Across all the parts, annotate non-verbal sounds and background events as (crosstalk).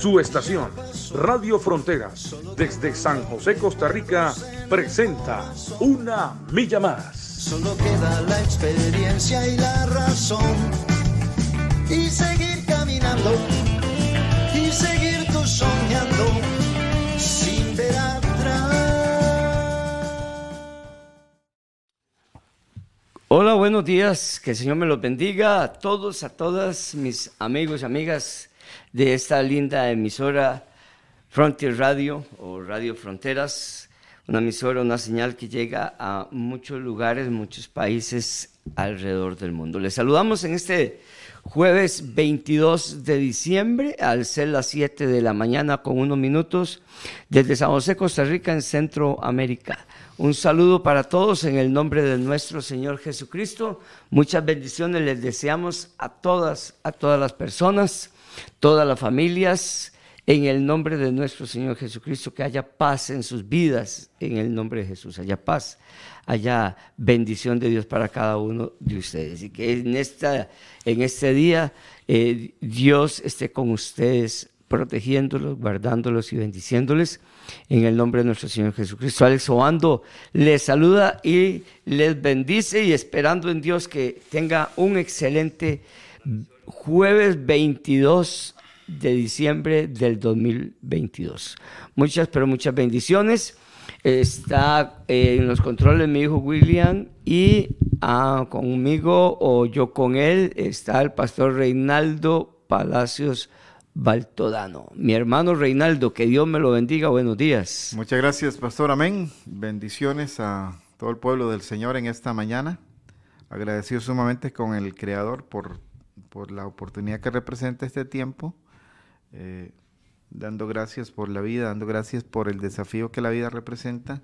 Su estación, Radio Fronteras, desde San José, Costa Rica, presenta Una Milla Más. Solo queda la experiencia y la razón. Y seguir caminando. Y seguir tú soñando. Sin ver atrás. Hola, buenos días. Que el Señor me los bendiga a todos, a todas mis amigos y amigas de esta linda emisora Frontier Radio o Radio Fronteras una emisora, una señal que llega a muchos lugares, muchos países alrededor del mundo. Les saludamos en este jueves 22 de diciembre, al ser las 7 de la mañana con unos minutos, desde San José, Costa Rica, en Centroamérica. Un saludo para todos en el nombre de nuestro Señor Jesucristo. Muchas bendiciones les deseamos a todas, a todas las personas, todas las familias en el nombre de nuestro Señor Jesucristo, que haya paz en sus vidas, en el nombre de Jesús, haya paz, haya bendición de Dios para cada uno de ustedes. Y que en, esta, en este día eh, Dios esté con ustedes, protegiéndolos, guardándolos y bendiciéndoles. En el nombre de nuestro Señor Jesucristo. Alex Obando les saluda y les bendice y esperando en Dios que tenga un excelente jueves 22 de diciembre del 2022. Muchas, pero muchas bendiciones. Está eh, en los controles mi hijo William y ah, conmigo o yo con él está el pastor Reinaldo Palacios Baltodano. Mi hermano Reinaldo, que Dios me lo bendiga. Buenos días. Muchas gracias, pastor. Amén. Bendiciones a todo el pueblo del Señor en esta mañana. Agradecido sumamente con el Creador por, por la oportunidad que representa este tiempo eh, dando gracias por la vida, dando gracias por el desafío que la vida representa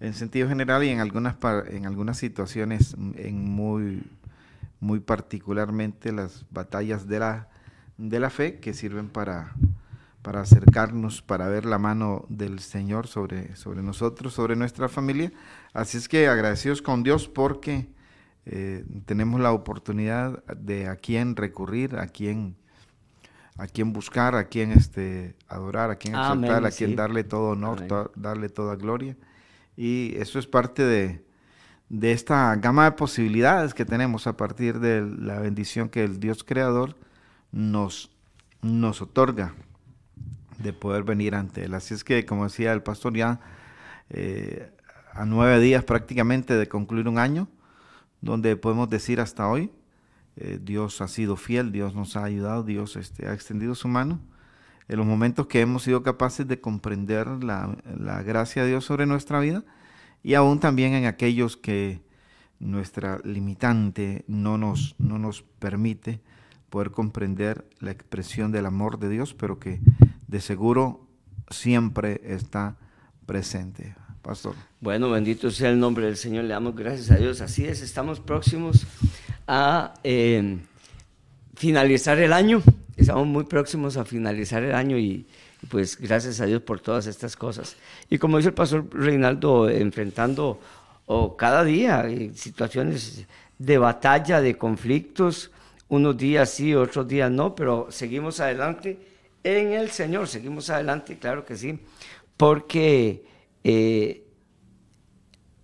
en sentido general y en algunas, en algunas situaciones, en muy, muy particularmente las batallas de la, de la fe que sirven para, para acercarnos, para ver la mano del Señor sobre, sobre nosotros, sobre nuestra familia. Así es que agradecidos con Dios porque eh, tenemos la oportunidad de a quién recurrir, a quién a quien buscar, a quien este, adorar, a quien exaltar, a quien darle todo honor, darle toda gloria. Y eso es parte de, esta gama de posibilidades que tenemos a partir de la bendición que el Dios Creador nos, nos otorga de poder venir ante Él. Así es que, como decía el pastor, ya eh, a nueve días prácticamente de concluir un año, donde podemos decir hasta hoy, eh, Dios ha sido fiel, Dios nos ha ayudado, Dios este, ha extendido su mano. En los momentos que hemos sido capaces de comprender la, gracia de Dios sobre nuestra vida y aún también en aquellos que nuestra limitante no nos, no nos permite poder comprender la expresión del amor de Dios, pero que de seguro siempre está presente. Pastor. Bueno, bendito sea el nombre del Señor, le damos gracias a Dios. Así es, estamos próximos a eh, finalizar el año. Estamos muy próximos a finalizar el año y, pues gracias a Dios por todas estas cosas. Y como dice el pastor Reinaldo, enfrentando cada día eh, situaciones de batalla, de conflictos, unos días sí, otros días no, pero seguimos adelante en el Señor, seguimos adelante, claro que sí, porque eh,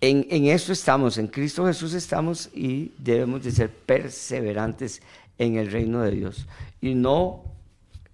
en, eso estamos, en Cristo Jesús estamos y debemos de ser perseverantes en el reino de Dios y no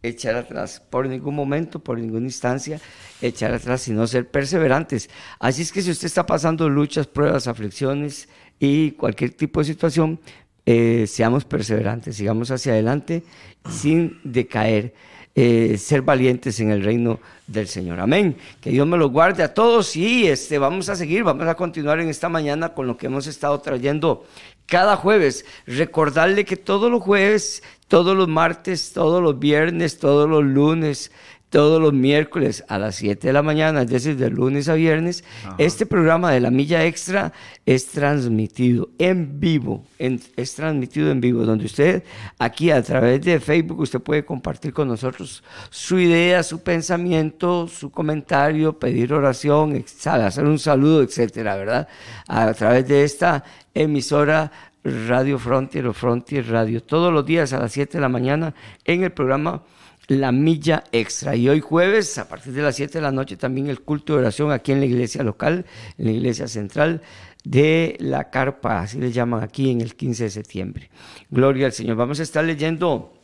echar atrás por ningún momento, por ninguna instancia, echar atrás, sino ser perseverantes. Así es que si usted está pasando luchas, pruebas, aflicciones y cualquier tipo de situación, eh, seamos perseverantes, sigamos hacia adelante sin decaer. Eh, ser valientes en el reino del Señor. Amén. Que Dios me lo guarde a todos y este, vamos a seguir, vamos a continuar en esta mañana con lo que hemos estado trayendo cada jueves. Recordarle que todos los jueves, todos los martes, todos los viernes, todos los lunes, todos los miércoles a las 7 de la mañana, es decir, de lunes a viernes, este programa de la Milla Extra es transmitido en vivo, es transmitido en vivo, donde usted aquí a través de Facebook usted puede compartir con nosotros su idea, su pensamiento, su comentario, pedir oración, hacer un saludo, etcétera, ¿verdad? A través de esta emisora Radio Frontier o Frontier Radio, todos los días a las 7 de la mañana en el programa la milla extra. Y hoy jueves, a partir de las 7 de la noche, también el culto de oración aquí en la iglesia local, en la iglesia central de la carpa, así le llaman aquí en el 15 de septiembre. Gloria al Señor. Vamos a estar leyendo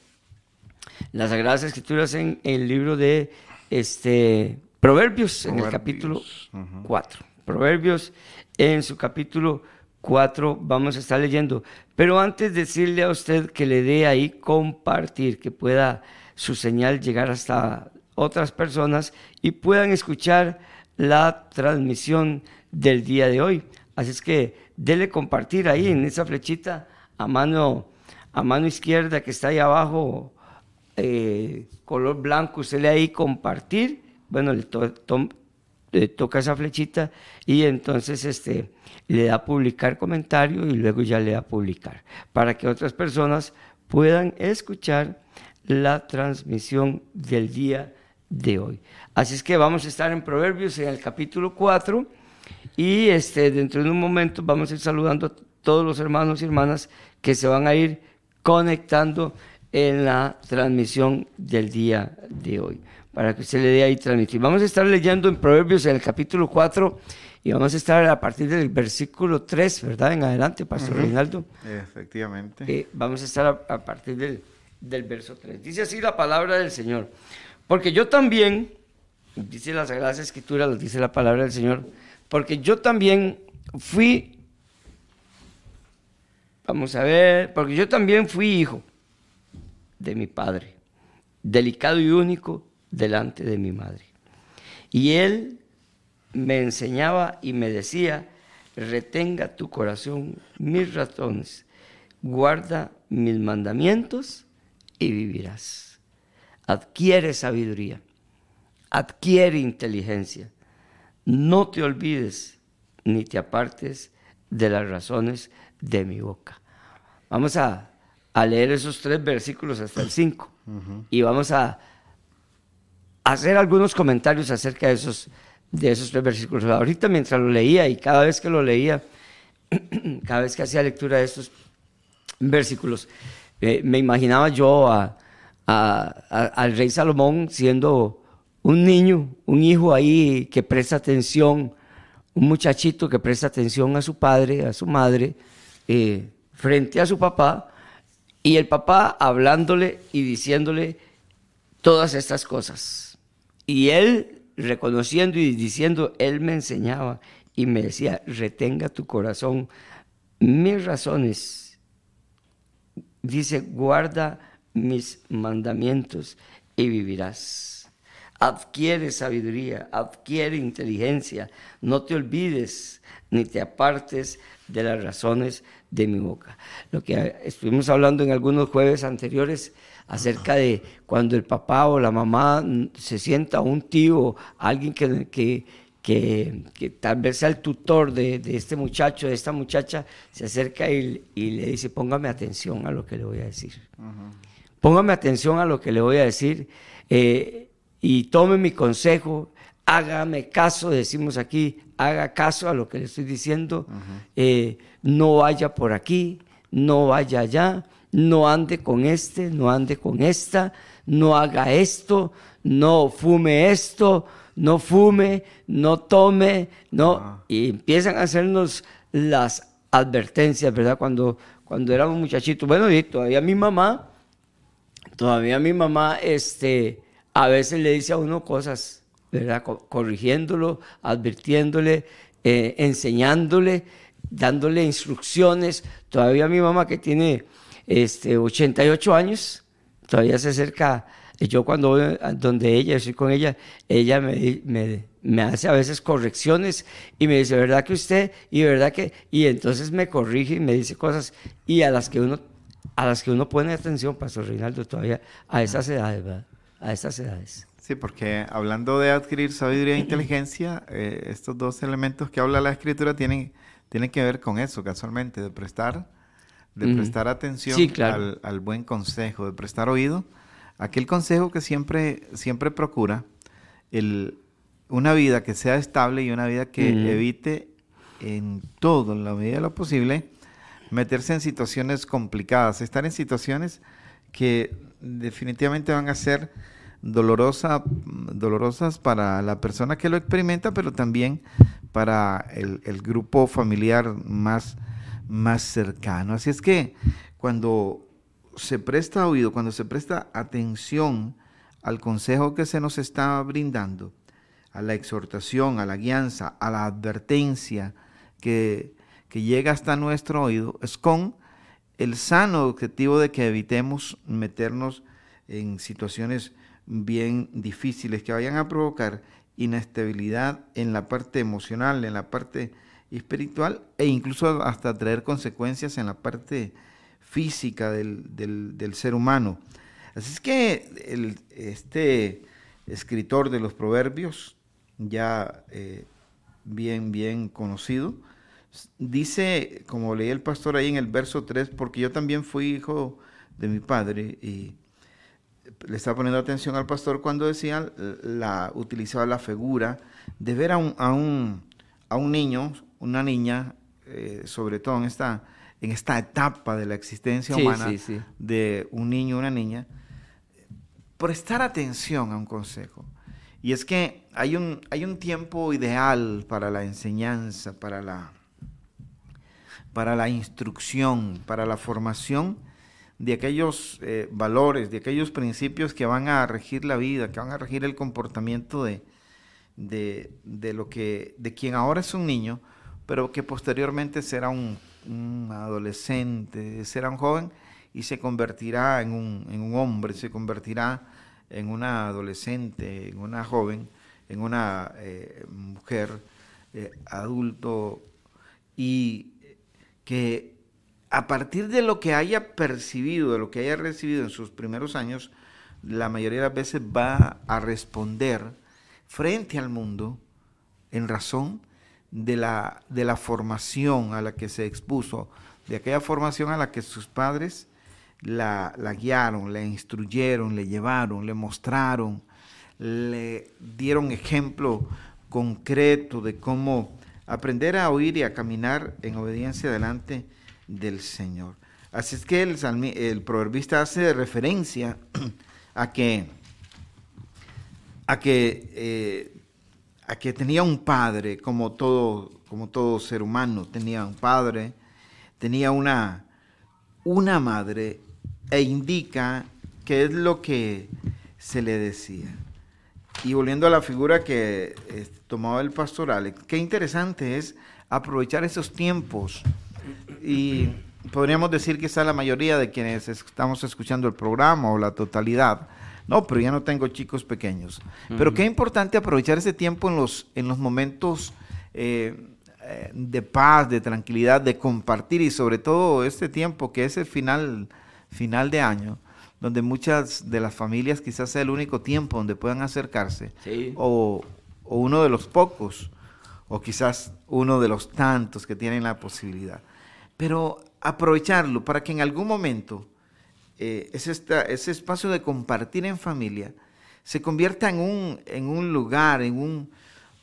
las Sagradas Escrituras en el libro de este, Proverbios, en el capítulo 4. Proverbios en su capítulo 4 vamos a estar leyendo. Pero antes decirle a usted que le dé ahí compartir, que pueda su señal llegar hasta otras personas y puedan escuchar la transmisión del día de hoy. Así es que dele compartir ahí en esa flechita a mano, a mano izquierda que está ahí abajo, eh, color blanco, usted le ahí compartir. Bueno, le, le, toca esa flechita y entonces este, le da publicar comentario y luego ya le da publicar para que otras personas puedan escuchar la transmisión del día de hoy. Así es que vamos a estar en Proverbios en el capítulo 4 y este, dentro de un momento vamos a ir saludando a todos los hermanos y hermanas que se van a ir conectando en la transmisión del día de hoy, para que usted le dé ahí transmitir. Vamos a estar leyendo en Proverbios en el capítulo 4 y vamos a estar a partir del versículo 3, ¿verdad? En adelante, Pastor Reinaldo. Efectivamente. Eh, vamos a estar a partir del del verso 3. Dice así la palabra del Señor. Porque yo también, dice la Sagrada Escritura, dice la palabra del Señor, porque yo también fui, vamos a ver, porque yo también fui hijo de mi padre, delicado y único delante de mi madre. Y él me enseñaba y me decía, retenga tu corazón mis ratones, guarda mis mandamientos y vivirás. Adquiere sabiduría, adquiere inteligencia. No te olvides ni te apartes de las razones de mi boca. Vamos a, leer esos tres versículos hasta el 5 y vamos a hacer algunos comentarios acerca de esos, de esos tres versículos. Ahorita mientras lo leía y cada vez que lo leía, (clears throat) cada vez que hacía lectura de estos versículos, eh, me imaginaba yo al rey Salomón siendo un niño, un hijo ahí que presta atención, un muchachito que presta atención a su padre, a su madre, eh, frente a su papá, y el papá hablándole y diciéndole todas estas cosas. Y él reconociendo y diciendo, él me enseñaba y me decía, retenga tu corazón mis razones dice, guarda mis mandamientos y vivirás. Adquiere sabiduría, adquiere inteligencia, no te olvides ni te apartes de las razones de mi boca. Lo que estuvimos hablando en algunos jueves anteriores acerca de cuando el papá o la mamá se sienta un tío, alguien que, que que, tal vez sea el tutor de, este muchacho, de esta muchacha, se acerca y, le dice, póngame atención a lo que le voy a decir. Póngame atención a lo que le voy a decir eh, y tome mi consejo, hágame caso, decimos aquí, haga caso a lo que le estoy diciendo, eh, no vaya por aquí, no vaya allá, no ande con este, no ande con esta, no haga esto, no fume esto, no fume, no tome, no. Y empiezan a hacernos las advertencias, ¿verdad? Cuando, cuando éramos muchachitos. Bueno, y todavía mi mamá, todavía mi mamá, este, a veces le dice a uno cosas, ¿verdad? Corrigiéndolo, advirtiéndole, eh, enseñándole, dándole instrucciones. Todavía mi mamá que tiene este, 88 años, todavía se acerca yo cuando voy donde ella, estoy con ella, ella me, me, me, hace a veces correcciones y me dice, ¿verdad que usted? Y verdad que... Y entonces me corrige y me dice cosas y a las que uno, a las que uno pone atención, Pastor Reinaldo, todavía a esas edades, ¿verdad? A esas edades. Sí, porque hablando de adquirir sabiduría e inteligencia, eh, estos dos elementos que habla la escritura tienen, tienen que ver con eso, casualmente, de prestar, de prestar atención al, buen consejo, de prestar oído, aquel consejo que siempre, siempre procura el, una vida que sea estable y una vida que evite en todo, en la medida de lo posible, meterse en situaciones complicadas, estar en situaciones que definitivamente van a ser dolorosa, dolorosas para la persona que lo experimenta, pero también para el, grupo familiar más, más cercano. Así es que cuando se presta oído, cuando se presta atención al consejo que se nos está brindando, a la exhortación, a la guianza, a la advertencia que, que llega hasta nuestro oído, es con el sano objetivo de que evitemos meternos en situaciones bien difíciles que vayan a provocar inestabilidad en la parte emocional, en la parte espiritual e incluso hasta traer consecuencias en la parte física del, ser humano. Así es que este escritor de los proverbios, ya eh, bien, bien conocido, dice, como leí el pastor ahí en el verso 3, porque yo también fui hijo de mi padre y le estaba poniendo atención al pastor cuando decía, la, utilizaba la figura de ver a un, a un, a un niño, una niña, eh, sobre todo en esta, en esta etapa de la existencia humana de un niño o una niña, prestar atención a un consejo. Y es que hay un, hay un tiempo ideal para la enseñanza, para la, para la instrucción, para la formación de aquellos eh, valores, de aquellos principios que van a regir la vida, que van a regir el comportamiento de, de, lo que, de quien ahora es un niño, pero que posteriormente será un, adolescente, será un joven y se convertirá en un, en un, hombre, se convertirá en una adolescente, en una joven, en una eh, mujer, eh, adulto, y que a partir de lo que haya percibido, de lo que haya recibido en sus primeros años, la mayoría de las veces va a responder frente al mundo en razón de la, de la formación a la que se expuso, de aquella formación a la que sus padres la, la guiaron, le instruyeron, le llevaron, le mostraron, le dieron ejemplo concreto de cómo aprender a oír y a caminar en obediencia delante del Señor. Así es que el, el proverbista hace referencia (clears throat) a que, a que, eh, a que tenía un padre, como todo, como todo ser humano, tenía un padre, tenía una, una madre, e indica qué es lo que se le decía. Y volviendo a la figura que tomaba el pastoral, qué interesante es aprovechar esos tiempos y podríamos decir que está la mayoría de quienes estamos escuchando el programa o la totalidad. No, pero ya no tengo chicos pequeños. Pero qué importante aprovechar ese tiempo en los, en los momentos eh, eh, de paz, de tranquilidad, de compartir y sobre todo este tiempo que es el final, final de año, donde muchas de las familias quizás sea el único tiempo donde puedan acercarse, o, o uno de los pocos, o quizás uno de los tantos que tienen la posibilidad. Pero aprovecharlo para que en algún momento eh, ese, espacio de compartir en familia se convierta en un, en un lugar, en un,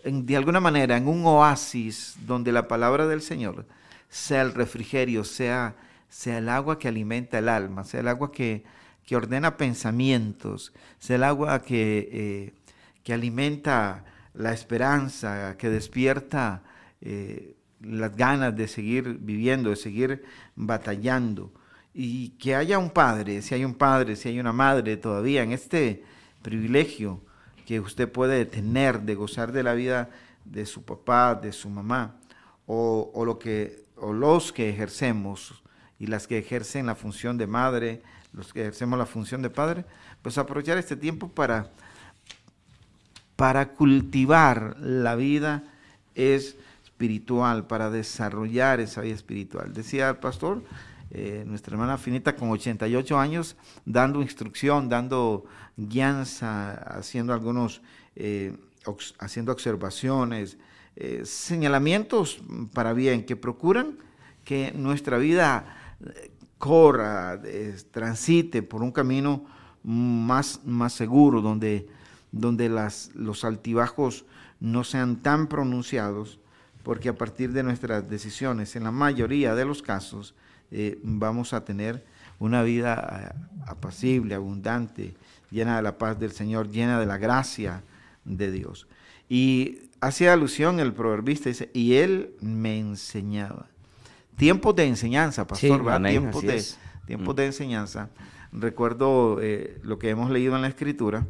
de alguna manera, en un oasis donde la palabra del Señor sea el refrigerio, sea, sea el agua que alimenta el alma, sea el agua que, ordena pensamientos, sea el agua que, eh, que alimenta la esperanza, que despierta eh, las ganas de seguir viviendo, de seguir batallando. Y que haya un padre, si hay un padre, si hay una madre todavía en este privilegio que usted puede tener de gozar de la vida de su papá, de su mamá, o, lo que, o los que ejercemos y las que ejercen la función de madre, los que ejercemos la función de padre, pues aprovechar este tiempo para, para cultivar la vida es espiritual, para desarrollar esa vida espiritual. Decía el pastor, eh, nuestra hermana Finita con 88 años, dando instrucción, dando guianza, haciendo algunos, eh, haciendo observaciones, eh, señalamientos para bien, que procuran que nuestra vida corra, transite por un camino más, más seguro, donde, donde los altibajos no sean tan pronunciados, porque a partir de nuestras decisiones, en la mayoría de los casos, eh, vamos a tener una vida eh, apacible, abundante, llena de la paz del Señor, llena de la gracia de Dios. Y hace alusión el proverbista, dice, y él me enseñaba. Tiempos de enseñanza, pastor, tiempos, de, tiempos mm. de enseñanza. Recuerdo eh, lo que hemos leído en la escritura,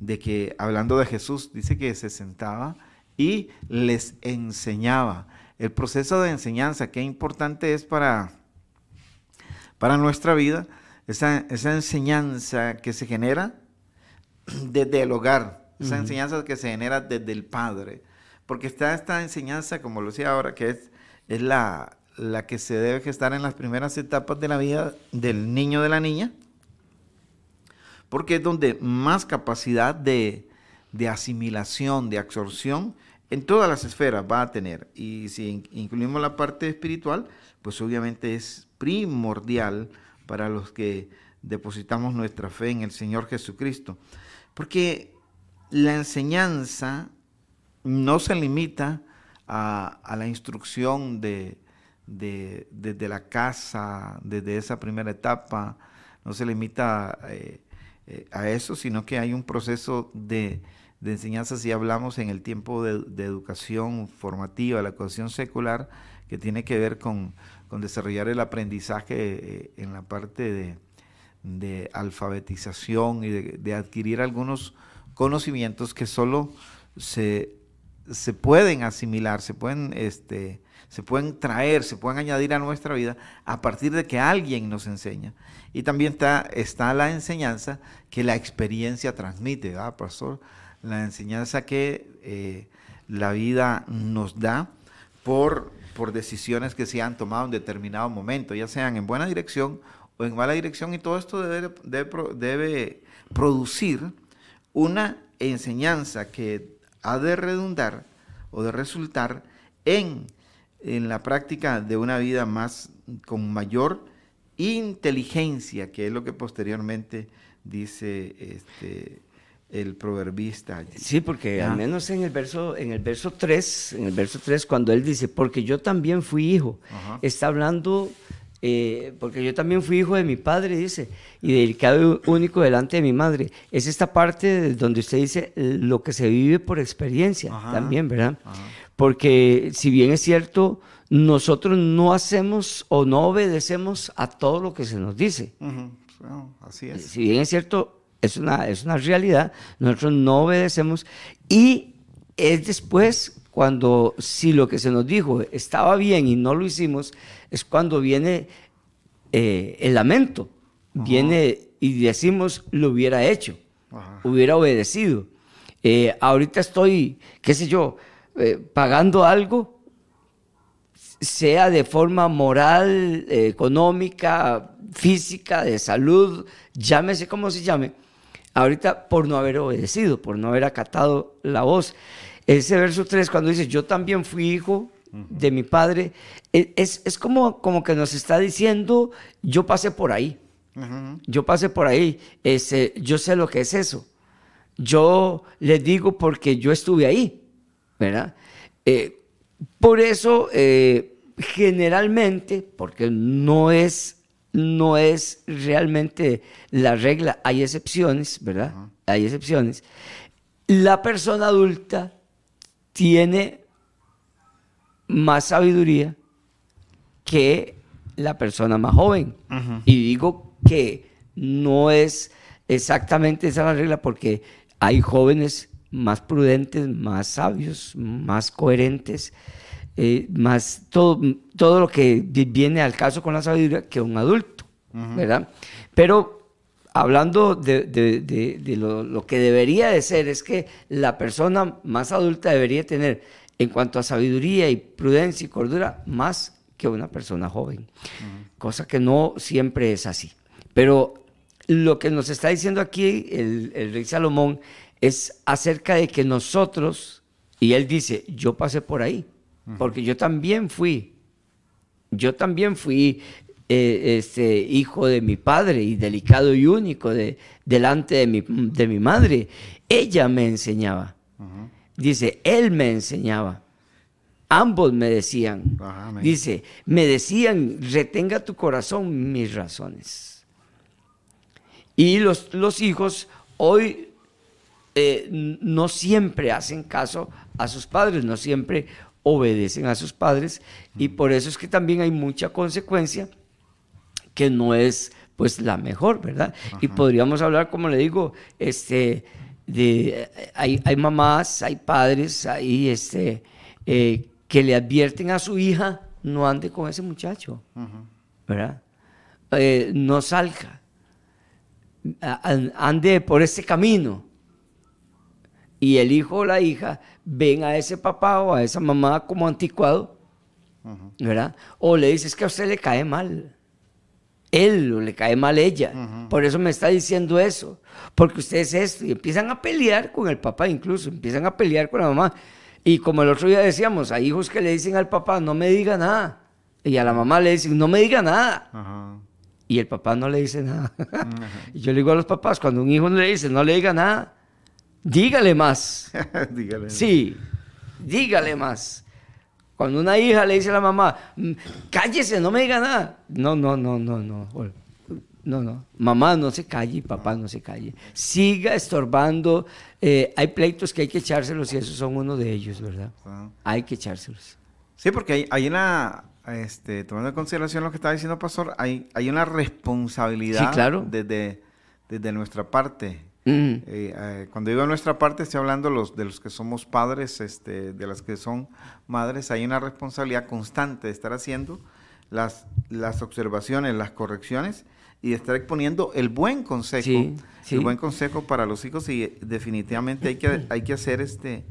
de que hablando de Jesús, dice que se sentaba y les enseñaba. El proceso de enseñanza, qué importante es para, para nuestra vida, esa, esa enseñanza que se genera desde el hogar, esa enseñanza que se genera desde el padre. Porque está esta enseñanza, como lo decía ahora, que es, es la, la que se debe gestar en las primeras etapas de la vida del niño o de la niña, porque es donde más capacidad de, de asimilación, de absorción en todas las esferas va a tener. Y si incluimos la parte espiritual, pues obviamente es primordial para los que depositamos nuestra fe en el Señor Jesucristo. Porque la enseñanza no se limita a, la instrucción de, desde la casa, desde esa primera etapa, no se limita eh, eh, a eso, sino que hay un proceso de, enseñanza, si hablamos en el tiempo de, educación formativa, la educación secular, que tiene que ver con, desarrollar el aprendizaje eh, en la parte de, alfabetización y de, adquirir algunos conocimientos que solo se, se pueden asimilar, se pueden, este, se pueden traer, se pueden añadir a nuestra vida a partir de que alguien nos enseña. Y también está, está la enseñanza que la experiencia transmite, ¿verdad, pastor? La enseñanza que eh, la vida nos da por, por decisiones que se han tomado en determinado momento, ya sean en buena dirección o en mala dirección, y todo esto debe, debe producir una enseñanza que ha de redundar o de resultar en, en la práctica de una vida más con mayor inteligencia, que es lo que posteriormente dice este, el proverbista. Sí, porque al menos en el verso en el verso 3, en el verso 3 cuando él dice, "Porque yo también fui hijo", está hablando eh, porque yo también fui hijo de mi padre, dice, y delicado único delante de mi madre. Es esta parte donde usted dice lo que se vive por experiencia también, ¿verdad? Porque si bien es cierto, nosotros no hacemos o no obedecemos a todo lo que se nos dice. así es. Si bien es cierto, es una, es una realidad, nosotros no obedecemos y es después cuando si lo que se nos dijo estaba bien y no lo hicimos, es cuando viene eh, el lamento, viene y decimos lo hubiera hecho, hubiera obedecido. Eh, ahorita estoy, qué sé yo, eh, pagando algo sea de forma moral, económica, física, de salud, llámese como se llame, ahorita por no haber obedecido, por no haber acatado la voz. Ese verso 3, cuando dice, yo también fui hijo de mi padre, e, es, como, como que nos está diciendo, yo pasé por ahí, yo pasé por ahí, ese, yo sé lo que es eso. Yo les digo porque yo estuve ahí, ¿verdad? Eh, por eso, eh, generalmente, porque no es, no es realmente la regla, hay excepciones, ¿verdad? Hay excepciones. La persona adulta tiene más sabiduría que la persona más joven. Y digo que no es exactamente esa la regla porque hay jóvenes más prudentes, más sabios, más coherentes, eh, más todo, todo lo que viene al caso con la sabiduría que un adulto, ¿verdad? Pero hablando de, lo, que debería de ser, es que la persona más adulta debería tener, en cuanto a sabiduría y prudencia y cordura, más que una persona joven, cosa que no siempre es así. Pero lo que nos está diciendo aquí el, el rey Salomón es acerca de que nosotros, y él dice, yo pasé por ahí, porque yo también fui, yo también fui eh, este, hijo de mi padre y delicado y único de, delante de mi, de mi madre. Ella me enseñaba. Dice, él me enseñaba. Ambos me decían. Dice, me decían, retenga tu corazón mis razones. Y los, los hijos hoy eh, no siempre hacen caso a sus padres, no siempre obedecen a sus padres y por eso es que también hay mucha consecuencia que no es pues la mejor, ¿verdad? Y podríamos hablar, como le digo, este, de, hay, hay mamás, hay padres, hay este, eh, que le advierten a su hija, no ande con ese muchacho, ¿verdad? Eh, no salga, ande por ese camino y el hijo o la hija ven a ese papá o a esa mamá como anticuado, ¿verdad? O le dices que a usted le cae mal. Él o le cae mal ella. Por eso me está diciendo eso. Porque usted es esto. Y empiezan a pelear con el papá incluso. Empiezan a pelear con la mamá. Y como el otro día decíamos, hay hijos que le dicen al papá, no me diga nada. Y a la mamá le dicen, no me diga nada. Y el papá no le dice nada. y (laughs) yo le digo a los papás, cuando un hijo le dice, no le diga nada, dígale más. (laughs) dígale. Sí, dígale más. Cuando una hija le dice a la mamá, mm, cállese, no me diga nada. No, no, no, no, no. No, no. Mamá no se calle papá no se calle. Siga estorbando. Eh, hay pleitos que hay que echárselos y esos son uno de ellos, ¿verdad? Hay que echárselos. Sí, porque hay, hay una, este, tomando en consideración lo que está diciendo Pastor, hay, hay una responsabilidad claro. desde, desde nuestra parte eh, eh, cuando digo nuestra parte, estoy hablando los, de los que somos padres, este, de las que son madres, hay una responsabilidad constante de estar haciendo las, las observaciones, las correcciones y de estar exponiendo el buen consejo, el buen consejo para los hijos y definitivamente hay que, hay que hacer este,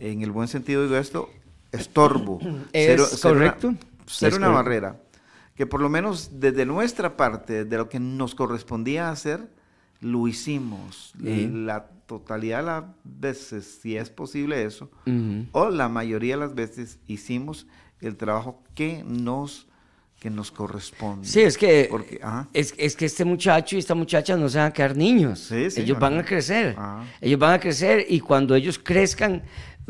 en el buen sentido de esto, estorbo. Es correcto. Ser una, barrera. Que por lo menos desde nuestra parte, de lo que nos correspondía hacer, lo hicimos la totalidad de las veces, si es posible eso, o la mayoría de las veces hicimos el trabajo que nos que nos corresponde. Sí, es que, es, que este muchacho y esta muchacha no se van a quedar niños. ellos van a crecer. Ellos van a crecer y cuando ellos crezcan,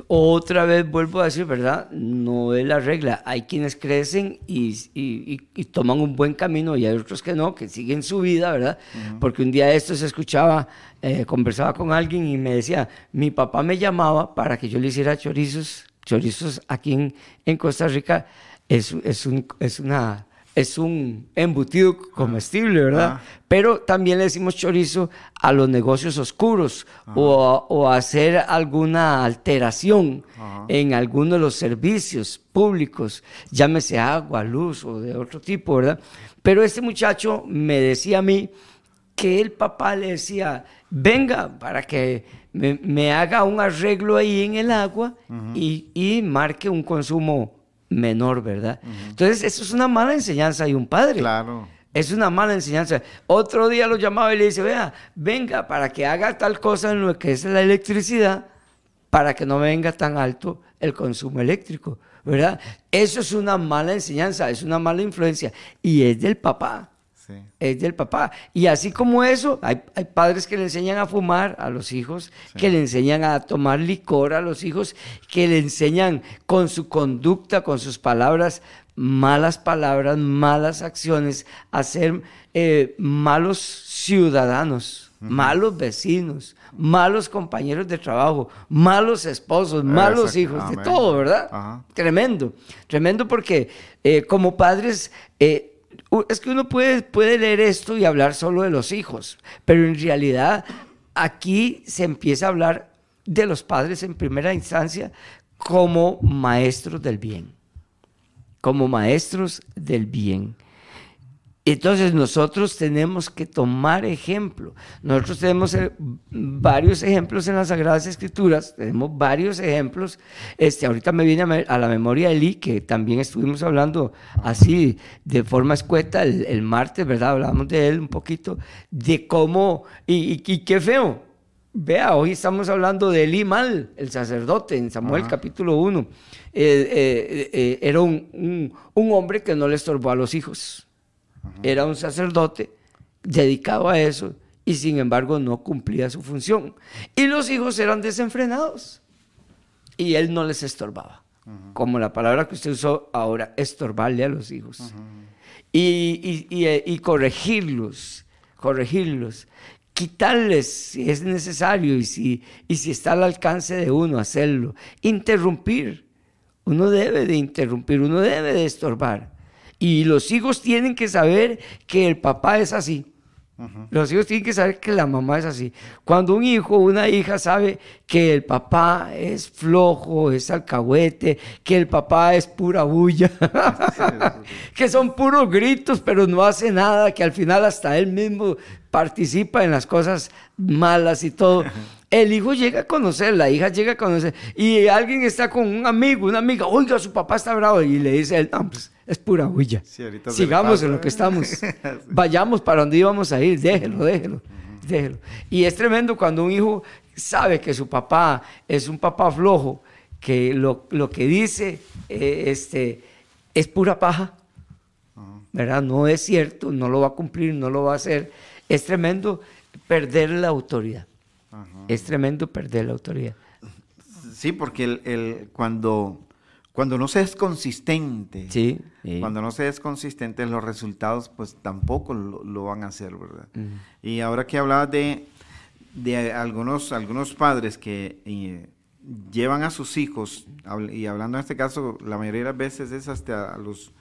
otra vez vuelvo a decir, ¿verdad? No es la regla. Hay quienes crecen y, y, toman un buen camino y hay otros que no, que siguen su vida, ¿verdad? Porque un día esto se escuchaba, eh, conversaba con alguien y me decía, mi papá me llamaba para que yo le hiciera chorizos. Chorizos aquí en, en Costa Rica es, es, un, es una es un embutido comestible, ¿verdad? Pero también le decimos chorizo a los negocios oscuros o, a, hacer alguna alteración en alguno de los servicios públicos, llámese agua, luz o de otro tipo, ¿verdad? Pero este muchacho me decía a mí que el papá le decía, venga para que me, haga un arreglo ahí en el agua y, y marque un consumo menor, ¿verdad? Entonces, eso es una mala enseñanza de un padre. Claro. Es una mala enseñanza. Otro día lo llamaba y le dice, vea, venga para que haga tal cosa en lo que es la electricidad, para que no venga tan alto el consumo eléctrico, ¿verdad? Eso es una mala enseñanza, es una mala influencia y es del papá. Es del papá. Y así como eso, hay, padres que le enseñan a fumar a los hijos, que le enseñan a tomar licor a los hijos, que le enseñan con su conducta, con sus palabras, malas palabras, malas acciones, a ser eh, malos ciudadanos, malos vecinos, malos compañeros de trabajo, malos esposos, malos hijos, de todo, ¿verdad? Tremendo, tremendo porque eh, como padres... Eh, es que uno puede, puede leer esto y hablar solo de los hijos, pero en realidad aquí se empieza a hablar de los padres en primera instancia como maestros del bien, como maestros del bien. Entonces nosotros tenemos que tomar ejemplo. Nosotros tenemos eh, varios ejemplos en las Sagradas Escrituras, tenemos varios ejemplos. Este, ahorita me viene a, la memoria Eli, que también estuvimos hablando así de forma escueta el, martes, ¿verdad? Hablamos de él un poquito, de cómo, y, qué feo. Vea, hoy estamos hablando de Eli mal, el sacerdote, en Samuel capítulo 1. Eh, eh, era un, un hombre que no le estorbó a los hijos era un sacerdote dedicado a eso y sin embargo no cumplía su función. Y los hijos eran desenfrenados y él no les estorbaba. Como la palabra que usted usó ahora, estorbarle a los hijos. y, y, corregirlos, corregirlos, quitarles si es necesario y si, y si está al alcance de uno hacerlo. Interrumpir. Uno debe de interrumpir, uno debe de estorbar. Y los hijos tienen que saber que el papá es así. Los hijos tienen que saber que la mamá es así. Cuando un hijo o una hija sabe que el papá es flojo, es alcahuete, que el papá es pura bulla, (laughs) que son puros gritos, pero no hace nada, que al final hasta él mismo participa en las cosas malas y todo. El hijo llega a conocer, la hija llega a conocer, y alguien está con un amigo, una amiga, oiga, su papá está bravo, y le dice él, no, pues es pura huella. Sigamos en lo que estamos. (laughs) Vayamos para donde íbamos a ir. Déjelo, déjelo, déjelo. Y es tremendo cuando un hijo sabe que su papá es un papá flojo, que lo, que dice eh, este, es pura paja. ¿Verdad? No es cierto, no lo va a cumplir, no lo va a hacer. Es tremendo perder la autoridad. Es tremendo perder la autoridad. Sí, porque el, cuando cuando no se es consistente, sí, cuando no se es consistente, los resultados pues tampoco lo, van a hacer, ¿verdad? Y ahora que hablabas de, de algunos, algunos padres que eh, llevan a sus hijos, y hablando en este caso, la mayoría de las veces es hasta a los,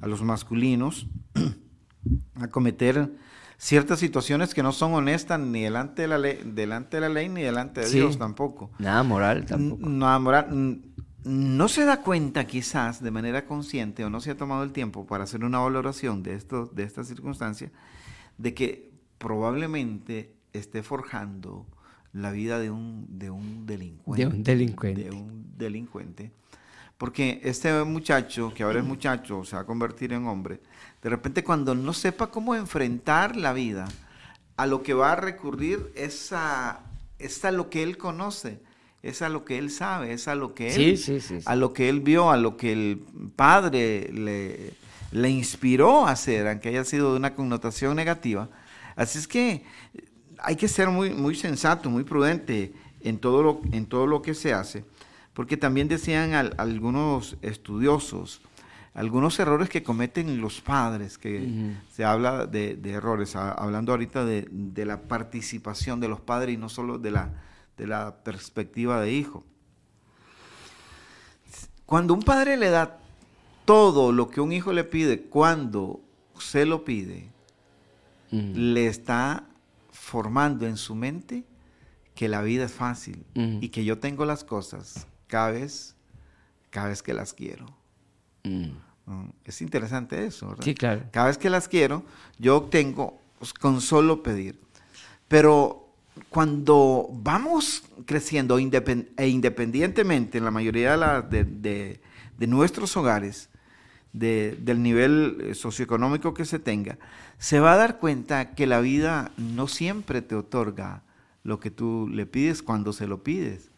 a los masculinos, (clears throat) a cometer ciertas situaciones que no son honestas ni delante de la ley, delante de la ley ni delante de Dios tampoco. Nada moral tampoco. nada moral no se da cuenta quizás de manera consciente o no se ha tomado el tiempo para hacer una valoración de, esto, de esta circunstancia, de que probablemente esté forjando la vida de un, de un delincuente. De un delincuente. De un delincuente. Porque este muchacho, que ahora es muchacho, se va a convertir en hombre, de repente cuando no sepa cómo enfrentar la vida, a lo que va a recurrir es a, es a lo que él conoce es a lo que él sabe, es a lo que él, a lo que él vio, a lo que el padre le, le inspiró a hacer, aunque haya sido de una connotación negativa. Así es que hay que ser muy, muy sensato, muy prudente en todo, lo, en todo lo que se hace, porque también decían algunos estudiosos, algunos errores que cometen los padres, que se habla de, errores, hablando ahorita de, de, la participación de los padres y no solo de la de la perspectiva de hijo. Cuando un padre le da todo lo que un hijo le pide cuando se lo pide, le está formando en su mente que la vida es fácil y que yo tengo las cosas cada vez, cada vez que las quiero. Es interesante eso, ¿verdad? Sí, claro. Cada vez que las quiero, yo obtengo pues, con solo pedir. Pero cuando vamos creciendo e independientemente en la mayoría de, nuestros hogares, del nivel eh, socioeconómico que se tenga, se va a dar cuenta que la vida no siempre te otorga lo que tú le pides cuando se lo pides,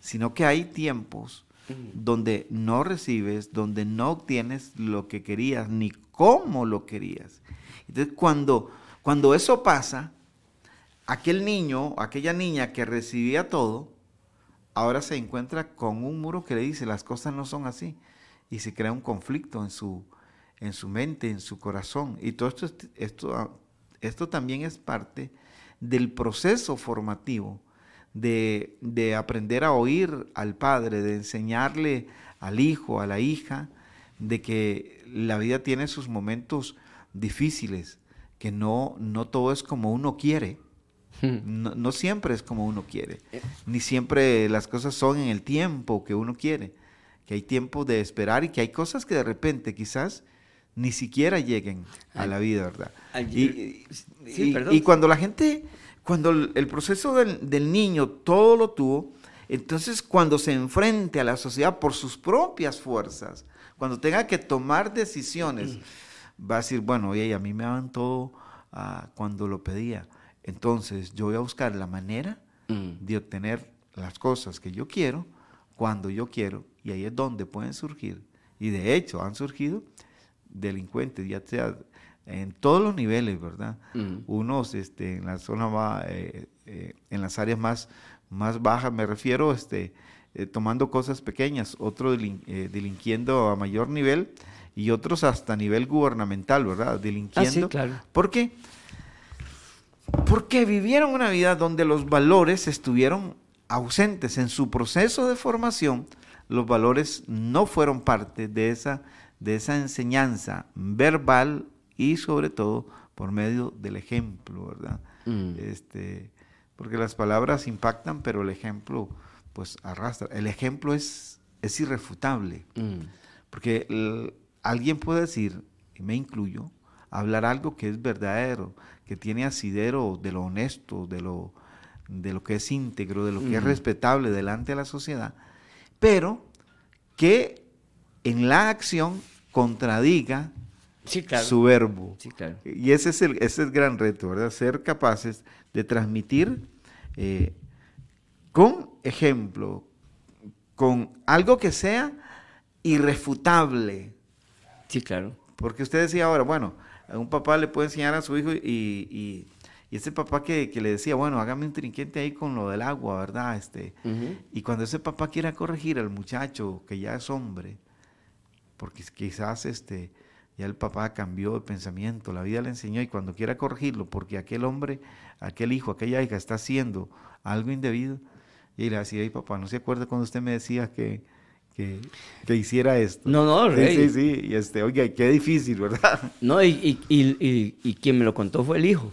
sino que hay tiempos donde no recibes, donde no obtienes lo que querías, ni cómo lo querías. Entonces, cuando, cuando eso pasa, aquel niño, aquella niña que recibía todo, ahora se encuentra con un muro que le dice las cosas no son así y se crea un conflicto en su, en su mente, en su corazón. Y todo esto, esto, esto también es parte del proceso formativo de, de aprender a oír al padre, de enseñarle al hijo, a la hija, de que la vida tiene sus momentos difíciles, que no, no todo es como uno quiere, no, siempre es como uno quiere, eh. ni siempre las cosas son en el tiempo que uno quiere, que hay tiempo de esperar y que hay cosas que de repente quizás ni siquiera lleguen a la vida, ¿verdad? Ayer- Y, Sí, y- perdón. y cuando la gente, cuando el, proceso del, del niño todo lo tuvo, entonces cuando se enfrente a la sociedad por sus propias fuerzas, cuando tenga que tomar decisiones, va a decir, bueno, oye, a mí me daban todo ah, cuando lo pedía. Entonces yo voy a buscar la manera Mm. de obtener las cosas que yo quiero cuando yo quiero y ahí es donde pueden surgir y de hecho han surgido delincuentes ya sea en todos los niveles verdad Mm. unos este en la zona ma- eh, eh, en las áreas más más bajas me refiero este eh, tomando cosas pequeñas otros delin- delinquiendo a mayor nivel y otros hasta nivel gubernamental verdad delinquiendo Ah, claro. ¿por qué? Porque vivieron una vida donde los valores estuvieron ausentes en su proceso de formación. Los valores no fueron parte de esa, de esa enseñanza verbal y sobre todo por medio del ejemplo, ¿verdad? Mm. Este, porque las palabras impactan, pero el ejemplo pues arrastra. El ejemplo es, es irrefutable. Mm. Porque el- alguien puede decir, y me incluyo, hablar algo que es verdadero, que tiene asidero de lo honesto, de lo, de lo que es íntegro, de lo que es respetable delante de la sociedad, pero que en la acción contradiga Sí, claro. su verbo. Sí, claro. Y ese es el, ese es el gran reto, ¿verdad? Ser capaces de transmitir eh, con ejemplo, con algo que sea irrefutable. Sí, claro. Porque usted decía ahora, bueno, a un papá le puede enseñar a su hijo y, y, y ese papá que, que le decía, bueno, hágame un trinquete ahí con lo del agua, ¿verdad? Este, y cuando ese papá quiera corregir al muchacho que ya es hombre, porque quizás este, ya el papá cambió de pensamiento, la vida le enseñó y cuando quiera corregirlo, porque aquel hombre, aquel hijo, aquella hija está haciendo algo indebido, y le decía, ay papá, ¿no se acuerda cuando usted me decía que, que, que hiciera esto? No, no, Sí, rey. sí, sí, y este, oiga, qué difícil, ¿verdad? No, y, y, y- y- quien me lo contó fue el hijo.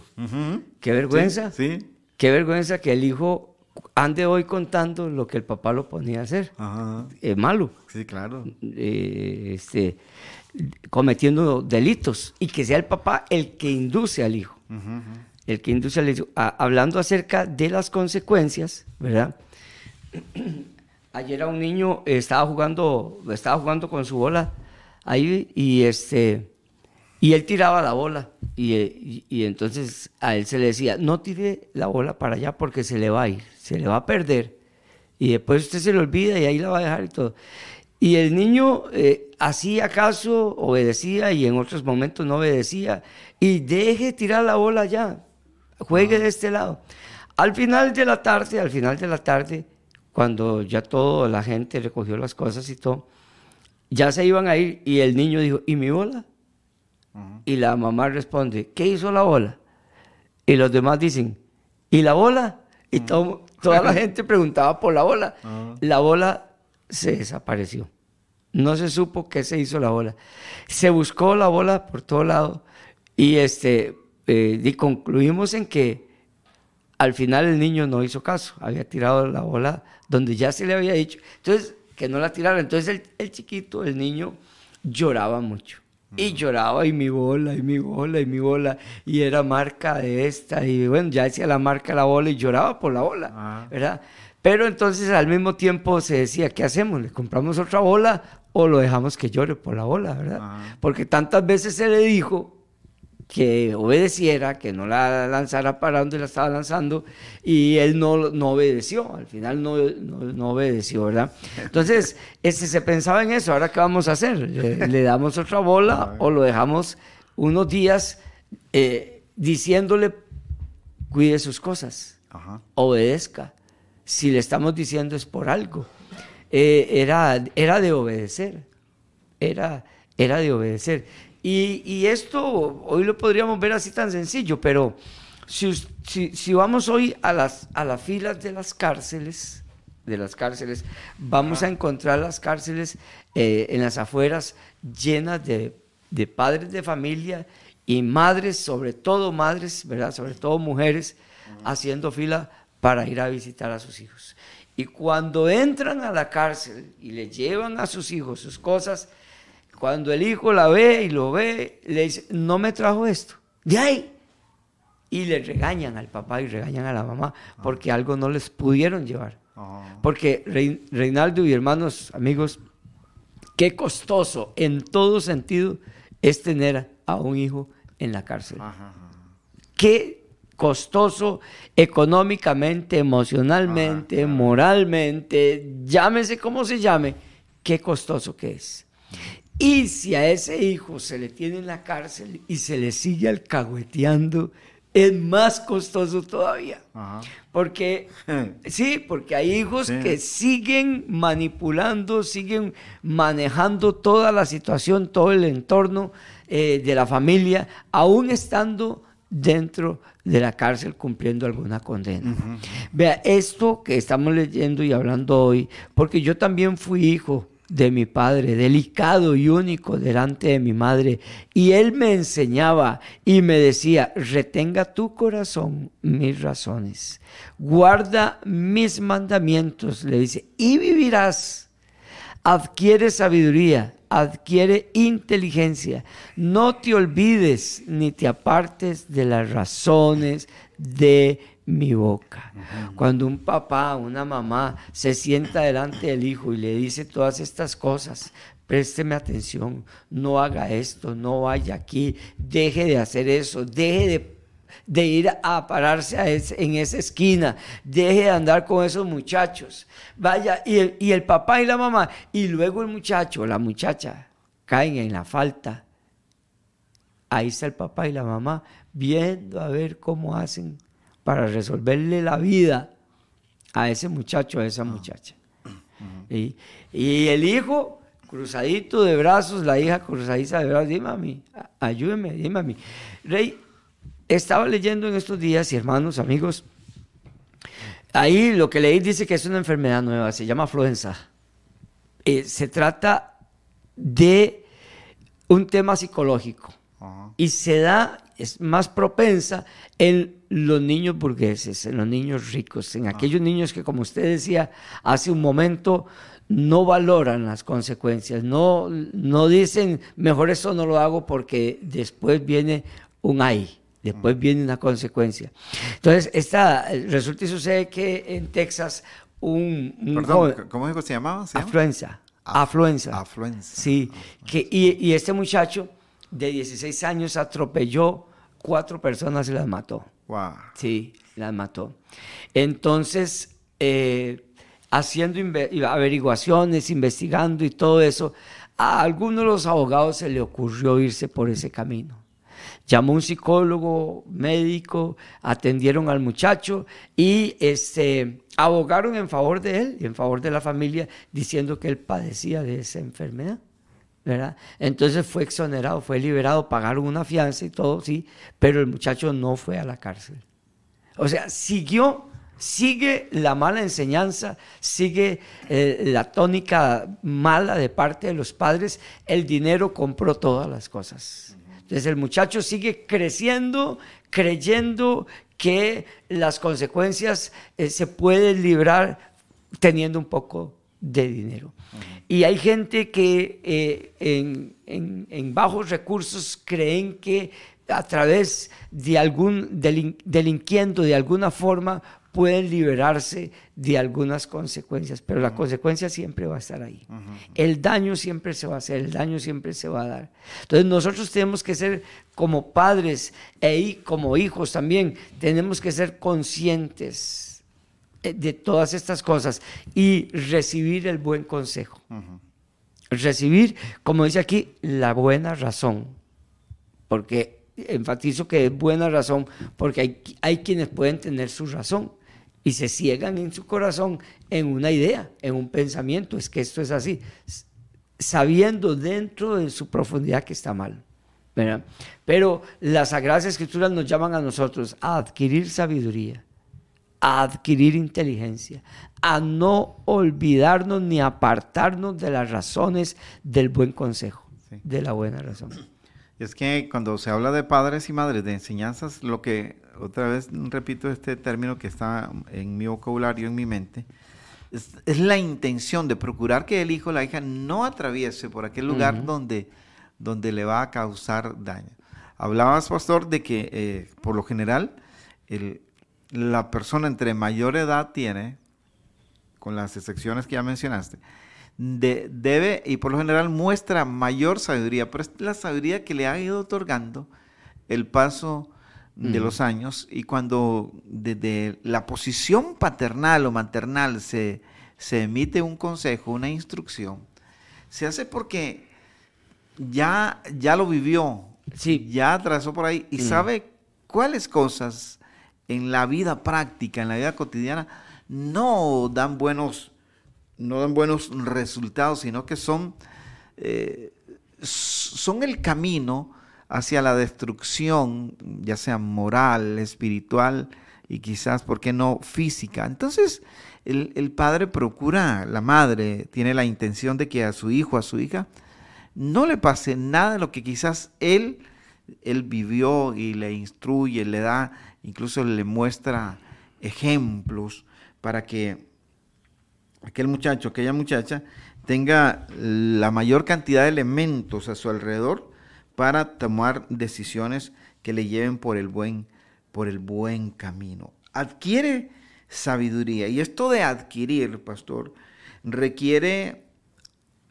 Qué vergüenza. Sí, Qué vergüenza que el hijo ande hoy contando lo que el papá lo ponía a hacer. ajá, Es malo. sí, claro. eh, este, cometiendo delitos y que sea el papá el que induce al hijo. El que induce al hijo. A- hablando acerca de las consecuencias, ¿verdad? Ayer a un niño eh, estaba jugando, estaba jugando con su bola ahí y este y él tiraba la bola y, eh, y- y entonces a él se le decía no tire la bola para allá porque se le va a ir, se le va a perder y después usted se le olvida y ahí la va a dejar y todo. Y el niño eh, hacía caso, obedecía y en otros momentos no obedecía y deje tirar la bola allá, juegue de este lado. Al final de la tarde, al final de la tarde, cuando ya toda la gente recogió las cosas y todo, ya se iban a ir y el niño dijo, ¿y mi bola? Y la mamá responde, ¿qué hizo la bola? Y los demás dicen, ¿y la bola? Y todo- toda la (laughs) gente preguntaba por la bola. Ah. La bola se desapareció. No se supo qué se hizo la bola. Se buscó la bola por todo lado y, este, eh, y concluimos en que al final el niño no hizo caso, había tirado la bola donde ya se le había dicho. Entonces, que no la tirara. Entonces el, el chiquito, el niño, lloraba mucho. Y lloraba y mi bola, y mi bola, y mi bola. Y era marca de esta. Y bueno, ya decía la marca de la bola y lloraba por la bola, Ah. ¿verdad? Pero entonces al mismo tiempo se decía, ¿qué hacemos? ¿Le compramos otra bola o lo dejamos que llore por la bola, verdad? Ah. Porque tantas veces se le dijo que obedeciera, que no la lanzara para donde la estaba lanzando, y él no, no obedeció, al final no, no, no obedeció, ¿verdad? Entonces, este, se pensaba en eso, ¿ahora qué vamos a hacer? ¿Le, le damos otra bola o lo dejamos unos días eh, diciéndole, cuide sus cosas, Ajá. obedezca? Si le estamos diciendo es por algo. Eh, era, era de obedecer, era, era de obedecer. Y, y esto hoy lo podríamos ver así tan sencillo, pero si, si vamos hoy a las, a las filas de las cárceles, de las cárceles, vamos a encontrar las cárceles eh, en las afueras llenas de, de padres de familia y madres, sobre todo madres, ¿verdad? Sobre todo mujeres, haciendo fila para ir a visitar a sus hijos. Y cuando entran a la cárcel y le llevan a sus hijos sus cosas, Cuando el hijo la ve y lo ve, le dice, no me trajo esto. De ahí. Y le regañan al papá y regañan a la mamá porque algo no les pudieron llevar. Ah. Porque Reinaldo y hermanos, amigos, qué costoso en todo sentido es tener a un hijo en la cárcel. Ajá, ajá. Qué costoso económicamente, emocionalmente, moralmente, llámese como se llame, qué costoso que es. Y si a ese hijo se le tiene en la cárcel y se le sigue alcahueteando, es más costoso todavía. Ajá. Porque, (laughs) sí, porque hay hijos Sí. que siguen manipulando, siguen manejando toda la situación, todo el entorno eh, de la familia, aún estando dentro de la cárcel cumpliendo alguna condena. Vea, esto que estamos leyendo y hablando hoy, porque yo también fui hijo de mi padre, delicado y único delante de mi madre, y él me enseñaba y me decía, retenga tu corazón mis razones, guarda mis mandamientos, le dice, y vivirás. Adquiere sabiduría, adquiere inteligencia. No te olvides ni te apartes de las razones de mi boca. Cuando un papá, una mamá se sienta delante del hijo y le dice todas estas cosas, présteme atención, no haga esto, no vaya aquí, deje de hacer eso, deje de de ir a pararse a ese- en esa esquina, deje de andar con esos muchachos, vaya, y el, y el papá y la mamá, y luego el muchacho o la muchacha caen en la falta. Ahí está el papá y la mamá viendo a ver cómo hacen para resolverle la vida a ese muchacho, a esa muchacha. Y, y el hijo cruzadito de brazos, la hija cruzadita de brazos, dime mami, a- ayúdeme, dime mami. Rey, estaba leyendo en estos días, y hermanos, amigos, ahí lo que leí dice que es una enfermedad nueva, se llama afluenza. Eh, se trata de un tema psicológico y se da, es más propensa en los niños burgueses, en los niños ricos, en aquellos niños que, como usted decía hace un momento, no valoran las consecuencias, no, no dicen, mejor eso no lo hago porque después viene un ay, después viene una consecuencia. Entonces, esta, resulta y sucede que en Texas un, un Perdón, joven- ¿cómo dijo se llamaba? ¿Se llama? afluenza, Af- afluenza. afluenza. Sí, que, y, y este muchacho de 16 años atropelló cuatro personas y las mató. Wow. Sí, las mató. Entonces, eh, haciendo inve- averiguaciones, investigando y todo eso, a algunos de los abogados se le ocurrió irse por ese camino. Llamó un psicólogo, médico, atendieron al muchacho y este, abogaron en favor de él y en favor de la familia, diciendo que él padecía de esa enfermedad. Entonces fue exonerado, fue liberado, pagaron una fianza y todo, sí, pero el muchacho no fue a la cárcel. O sea, siguió, sigue la mala enseñanza, sigue eh, la tónica mala de parte de los padres, el dinero compró todas las cosas. Entonces el muchacho sigue creciendo, creyendo que las consecuencias eh, se pueden librar teniendo un poco de dinero. Y hay gente que eh, en, en- en bajos recursos creen que a través de algún delin- delinquiendo de alguna forma pueden liberarse de algunas consecuencias, pero la consecuencia siempre va a estar ahí. El daño siempre se va a hacer, el daño siempre se va a dar. Entonces nosotros tenemos que ser como padres e hi- como hijos también, tenemos que ser conscientes de todas estas cosas y recibir el buen consejo. Recibir, como dice aquí, la buena razón. Porque enfatizo que es buena razón, porque hay, hay quienes pueden tener su razón y se ciegan en su corazón en una idea, en un pensamiento, es que esto es así, sabiendo dentro de su profundidad que está mal. ¿verdad? Pero las Sagradas Escrituras nos llaman a nosotros a adquirir sabiduría, a adquirir inteligencia, a no olvidarnos ni apartarnos de las razones del buen consejo, Sí. de la buena razón. Es que cuando se habla de padres y madres, de enseñanzas, lo que, otra vez repito este término que está en mi vocabulario, en mi mente, es, la intención de procurar que el hijo o la hija no atraviese por aquel lugar donde, donde le va a causar daño. Hablabas, pastor, de que eh, por lo general la persona entre mayor edad tiene, con las excepciones que ya mencionaste, debe y por lo general muestra mayor sabiduría, pero es la sabiduría que le ha ido otorgando el paso de los años y cuando desde la posición paternal o maternal se, se emite un consejo, una instrucción, se hace porque ya, ya lo vivió, sí. ya atravesó por ahí y sabe cuáles cosas en la vida práctica, en la vida cotidiana, no dan buenos, no dan buenos resultados, sino que son, eh, son el camino hacia la destrucción, ya sea moral, espiritual y quizás, ¿por qué no, física? Entonces, el, padre procura, la madre tiene la intención de que a su hijo, a su hija, no le pase nada de lo que quizás él, él vivió y le instruye, le da, incluso le muestra ejemplos para que aquel muchacho, aquella muchacha tenga la mayor cantidad de elementos a su alrededor para tomar decisiones que le lleven por el buen, por el buen camino. Adquiere sabiduría. Y esto de adquirir, pastor, requiere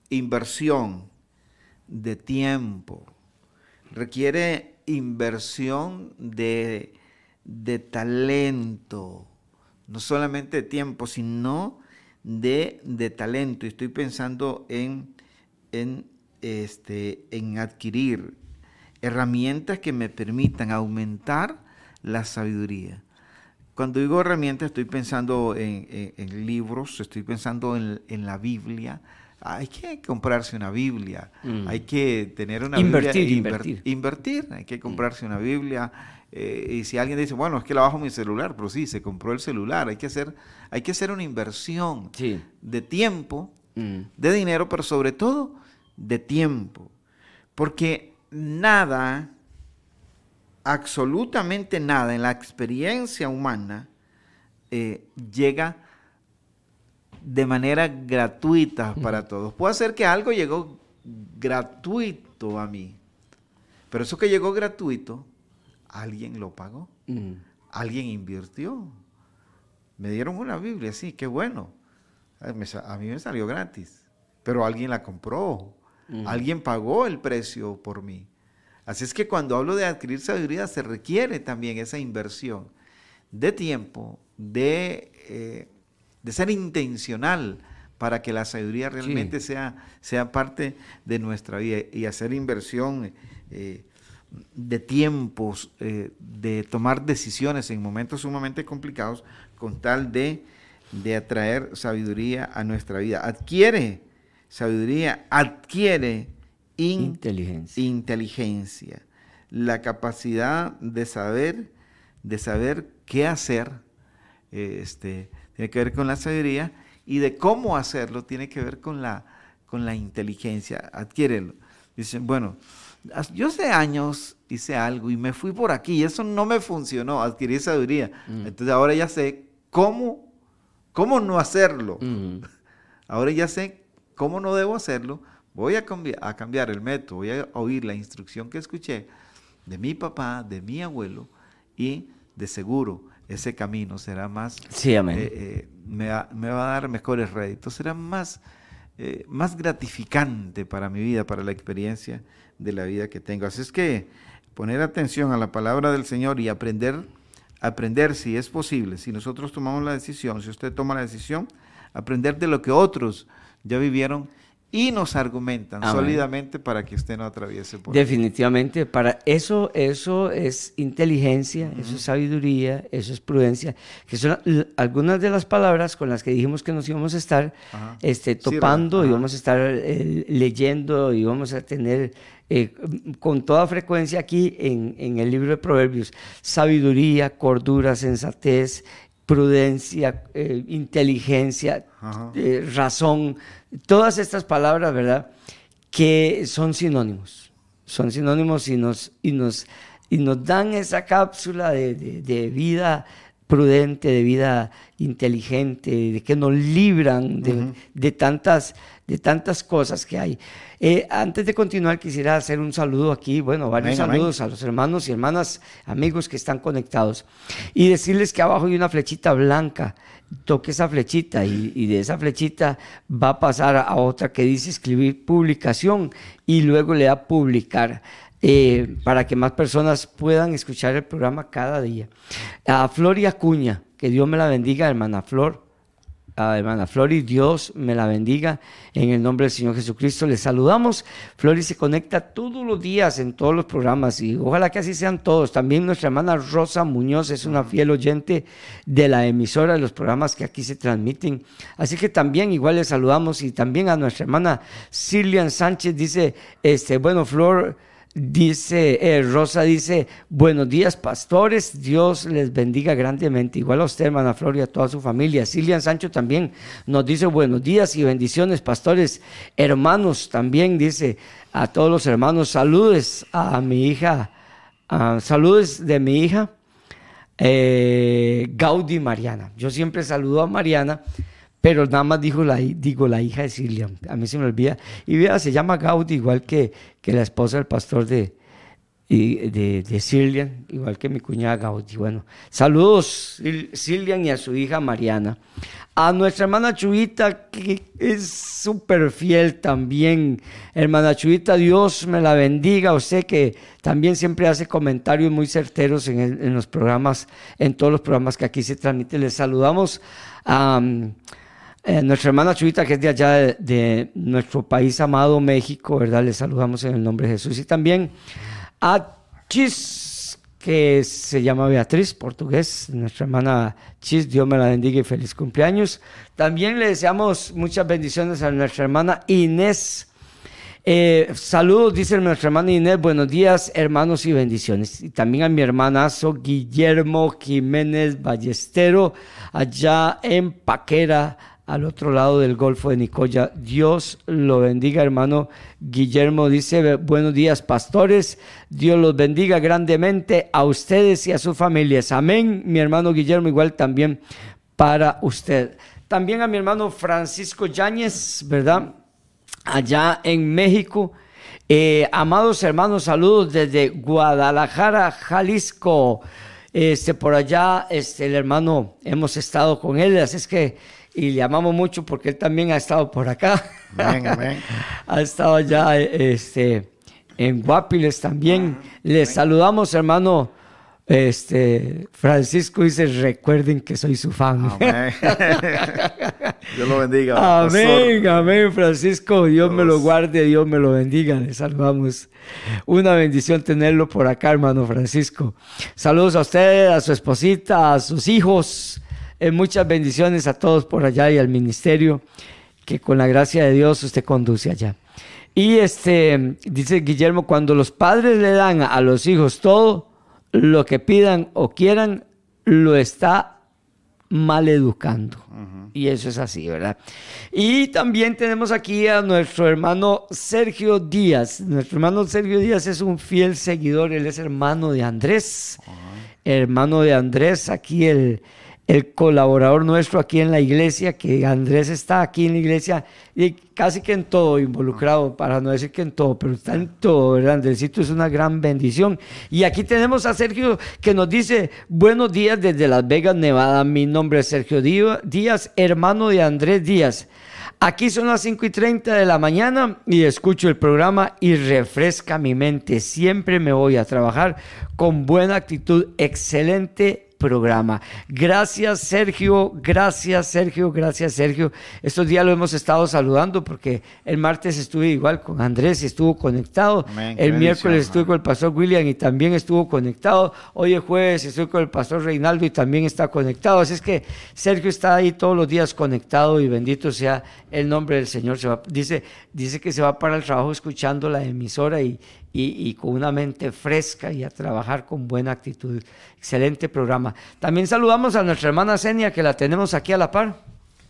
inversión de tiempo, requiere inversión de, de talento, no solamente de tiempo, sino de, de talento. Estoy pensando en, en este, en adquirir herramientas que me permitan aumentar la sabiduría. Cuando digo herramientas estoy pensando en, libros, estoy pensando en, la Biblia. Hay que comprarse una Biblia, mm. hay que tener una Biblia. Invertir, invertir. hay que comprarse una Biblia. Eh, y si alguien dice, bueno, es que la bajo mi celular, pero sí, se compró el celular. Hay que hacer, hay que hacer una inversión de tiempo, mm. de dinero, pero sobre todo de tiempo. Porque nada, absolutamente nada en la experiencia humana eh, llega de manera gratuita para todos. Puede ser que algo llegó gratuito a mí, pero eso que llegó gratuito, alguien lo pagó, alguien invirtió. Me dieron una Biblia, sí, qué bueno. A mí me salió gratis, pero alguien la compró, Alguien pagó el precio por mí. Así es que cuando hablo de adquirir sabiduría se requiere también esa inversión de tiempo, de, eh, de ser intencional para que la sabiduría realmente sea, sea parte de nuestra vida y hacer inversión eh, de tiempos, eh, de tomar decisiones en momentos sumamente complicados con tal de, de atraer sabiduría a nuestra vida. Adquiere Sabiduría adquiere inteligencia. inteligencia, la capacidad de saber, de saber qué hacer, este, tiene que ver con la sabiduría, y de cómo hacerlo tiene que ver con la, con la inteligencia, adquiérelo. Dicen, bueno, yo hace años hice algo y me fui por aquí y eso no me funcionó, adquirí sabiduría. Mm. Entonces ahora ya sé cómo, cómo no hacerlo. Mm. (laughs) Ahora ya sé ¿Cómo no debo hacerlo? Voy a, a cambiar el método, voy a oír la instrucción que escuché de mi papá, de mi abuelo, y de seguro ese camino será más, sí, amén. Eh, eh, me, va, a dar mejores réditos, será más, eh, más gratificante para mi vida, para la experiencia de la vida que tengo. Así es que poner atención a la palabra del Señor y aprender, aprender si es posible, si nosotros tomamos la decisión, si usted toma la decisión, aprender de lo que otros ya vivieron y nos argumentan sólidamente para que usted no atraviese por Definitivamente, para eso, eso es inteligencia, eso es sabiduría, eso es prudencia, que son algunas de las palabras con las que dijimos que nos íbamos a estar este, topando, y íbamos a estar eh, leyendo, y vamos a tener eh, con toda frecuencia aquí en, en el libro de Proverbios, sabiduría, cordura, sensatez, prudencia, eh, inteligencia, eh, razón, todas estas palabras, ¿verdad? Que son sinónimos, son sinónimos y nos, y nos, y nos dan esa cápsula de, vida prudente, de vida inteligente, de que nos libran de, tantas, de tantas cosas que hay. Eh, antes de continuar, quisiera hacer un saludo aquí, bueno, varios saludos a los hermanos y hermanas, amigos que están conectados, y decirles que abajo hay una flechita blanca. Toque esa flechita y, y de esa flechita va a pasar a otra que dice escribir publicación y luego le da publicar. Eh, para que más personas puedan escuchar el programa cada día. A Flor y Acuña, que Dios me la bendiga, hermana Flor. A hermana Flori, Dios me la bendiga en el nombre del Señor Jesucristo. Les saludamos. Flori se conecta todos los días en todos los programas y ojalá que así sean todos. También nuestra hermana Rosa Muñoz es una fiel oyente de la emisora de los programas que aquí se transmiten. Así que también igual les saludamos y también a nuestra hermana Silian Sánchez dice, este, bueno, Flor Dice, eh, Rosa dice, buenos días pastores, Dios les bendiga grandemente. Igual a usted, hermana Flor, y a toda su familia. Silvia Sancho también nos dice buenos días y bendiciones, pastores, hermanos también, dice a todos los hermanos, saludes a mi hija, saludes de mi hija, eh, Gaudi Mariana. Yo siempre saludo a Mariana pero nada más dijo la, digo, la hija de Silvia, a mí se me olvida. Y vea, se llama Gaudi, igual que, que la esposa del pastor de, de, de igual que mi cuñada Gaudi. Bueno, saludos Silvian y a su hija Mariana. A nuestra hermana Chuita, que es súper fiel también. Hermana Chuita, Dios me la bendiga. Usted que también siempre hace comentarios muy certeros en, en los programas, en todos los programas que aquí se transmiten. Les saludamos a... Eh, nuestra hermana Chuita, que es de allá de, nuestro país amado México, ¿verdad? Le saludamos en el nombre de Jesús. Y también a Chis, que se llama Beatriz, portugués, nuestra hermana Chis, Dios me la bendiga y feliz cumpleaños. También le deseamos muchas bendiciones a nuestra hermana Inés. Eh, saludos, dice nuestra hermana Inés, buenos días hermanos y bendiciones. Y también a mi hermanazo Guillermo Jiménez Ballestero, allá en Paquera, al otro lado del Golfo de Nicoya. Dios lo bendiga, hermano Guillermo. Dice, buenos días, pastores. Dios los bendiga grandemente a ustedes y a sus familias. Amén, mi hermano Guillermo, igual también para usted. También a mi hermano Francisco Yáñez, ¿verdad? Allá en México. Eh, amados hermanos, saludos desde Guadalajara, Jalisco. Este, por allá, este, el hermano, hemos estado con él, así es que y le amamos mucho porque él también ha estado por acá. (laughs) ha estado allá este, en Guapiles también. Le saludamos, hermano. Este, Francisco dice, recuerden que soy su fan. (laughs) (laughs) Dios lo bendiga. Amén, amén, Francisco. Dios me lo guarde, Dios me lo bendiga. Le saludamos. Una bendición tenerlo por acá, hermano Francisco. Saludos a usted, a su esposita, a sus hijos eh, muchas bendiciones a todos por allá y al ministerio que con la gracia de Dios usted conduce allá. Y este, dice Guillermo, cuando los padres le dan a los hijos todo lo que pidan o quieran, lo está mal educando. Y eso es así, ¿verdad? Y también tenemos aquí a nuestro hermano Sergio Díaz. Nuestro hermano Sergio Díaz es un fiel seguidor, él es hermano de Andrés. Hermano de Andrés, aquí el, el colaborador nuestro aquí en la iglesia, que Andrés está aquí en la iglesia y casi que en todo involucrado, para no decir que en todo, pero está en todo, ¿verdad? Andresito es una gran bendición. Y aquí tenemos a Sergio que nos dice, buenos días desde Las Vegas, Nevada. Mi nombre es Sergio Díaz, hermano de Andrés Díaz. Aquí son las 5 y 30 de la mañana y escucho el programa y refresca mi mente. Siempre me voy a trabajar con buena actitud, excelente programa. Gracias Sergio, gracias Sergio, gracias Sergio. Estos días lo hemos estado saludando porque el martes estuve igual con Andrés y estuvo conectado. el miércoles estuve con el pastor William y también estuvo conectado. Hoy es jueves estuve con el pastor Reinaldo y también está conectado. Así es que Sergio está ahí todos los días conectado y bendito sea el nombre del Señor. Se dice, dice que se va para el trabajo escuchando la emisora y, y, con una mente fresca y a trabajar con buena actitud. Excelente programa. También saludamos a nuestra hermana Senia, que la tenemos aquí a la par.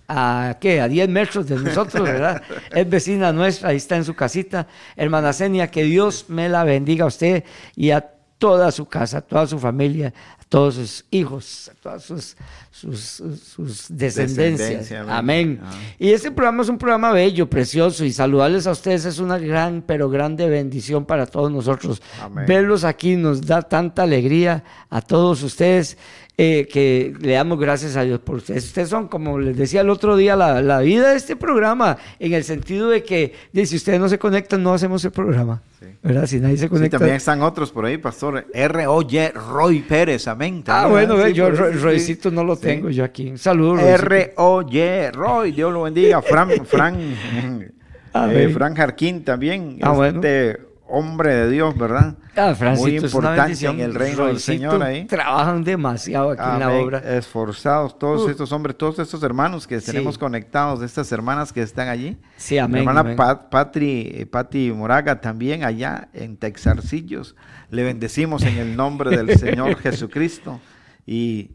¿A qué? A 10 metros de nosotros, ¿verdad? (laughs) es vecina nuestra, ahí está en su casita. Hermana Senia, que Dios me la bendiga a usted y a toda su casa, a toda su familia, todos sus hijos, todas sus, sus, sus descendencias. Descendencia, amén. amén. Ah. Y este programa es un programa bello, precioso, y saludarles a ustedes es una gran, pero grande bendición para todos nosotros. Amén. Verlos aquí nos da tanta alegría a todos ustedes. Eh, que le damos gracias a Dios por ustedes. Ustedes son, como les decía el otro día, la, la vida de este programa, en el sentido de que de, si ustedes no se conectan, no hacemos el programa. Sí. ¿Verdad? Si nadie se Sí, conecta. también están otros por ahí, pastor. R.O.Y. Roy Pérez, amén. ah, bueno, Sí, yo Roy- sí. Roycito no lo Sí. tengo yo aquí. Saludos. R.O.Y. Roy, Dios lo bendiga. Fran, Fran, (laughs) eh, Fran Jarquín también. Ah, bueno. Hombre de Dios, ¿verdad? Ah, Francito, Muy importante en el reino del Señor ahí. Trabajan demasiado aquí en la obra. Esforzados todos Uh. estos hombres, todos estos hermanos que Sí. tenemos conectados, estas hermanas que están allí. Sí, Mi amén. hermana amén. Pat- Patri, Pati Moraga también allá en Texarcillos. Le bendecimos en el nombre del (laughs) Señor Jesucristo. Y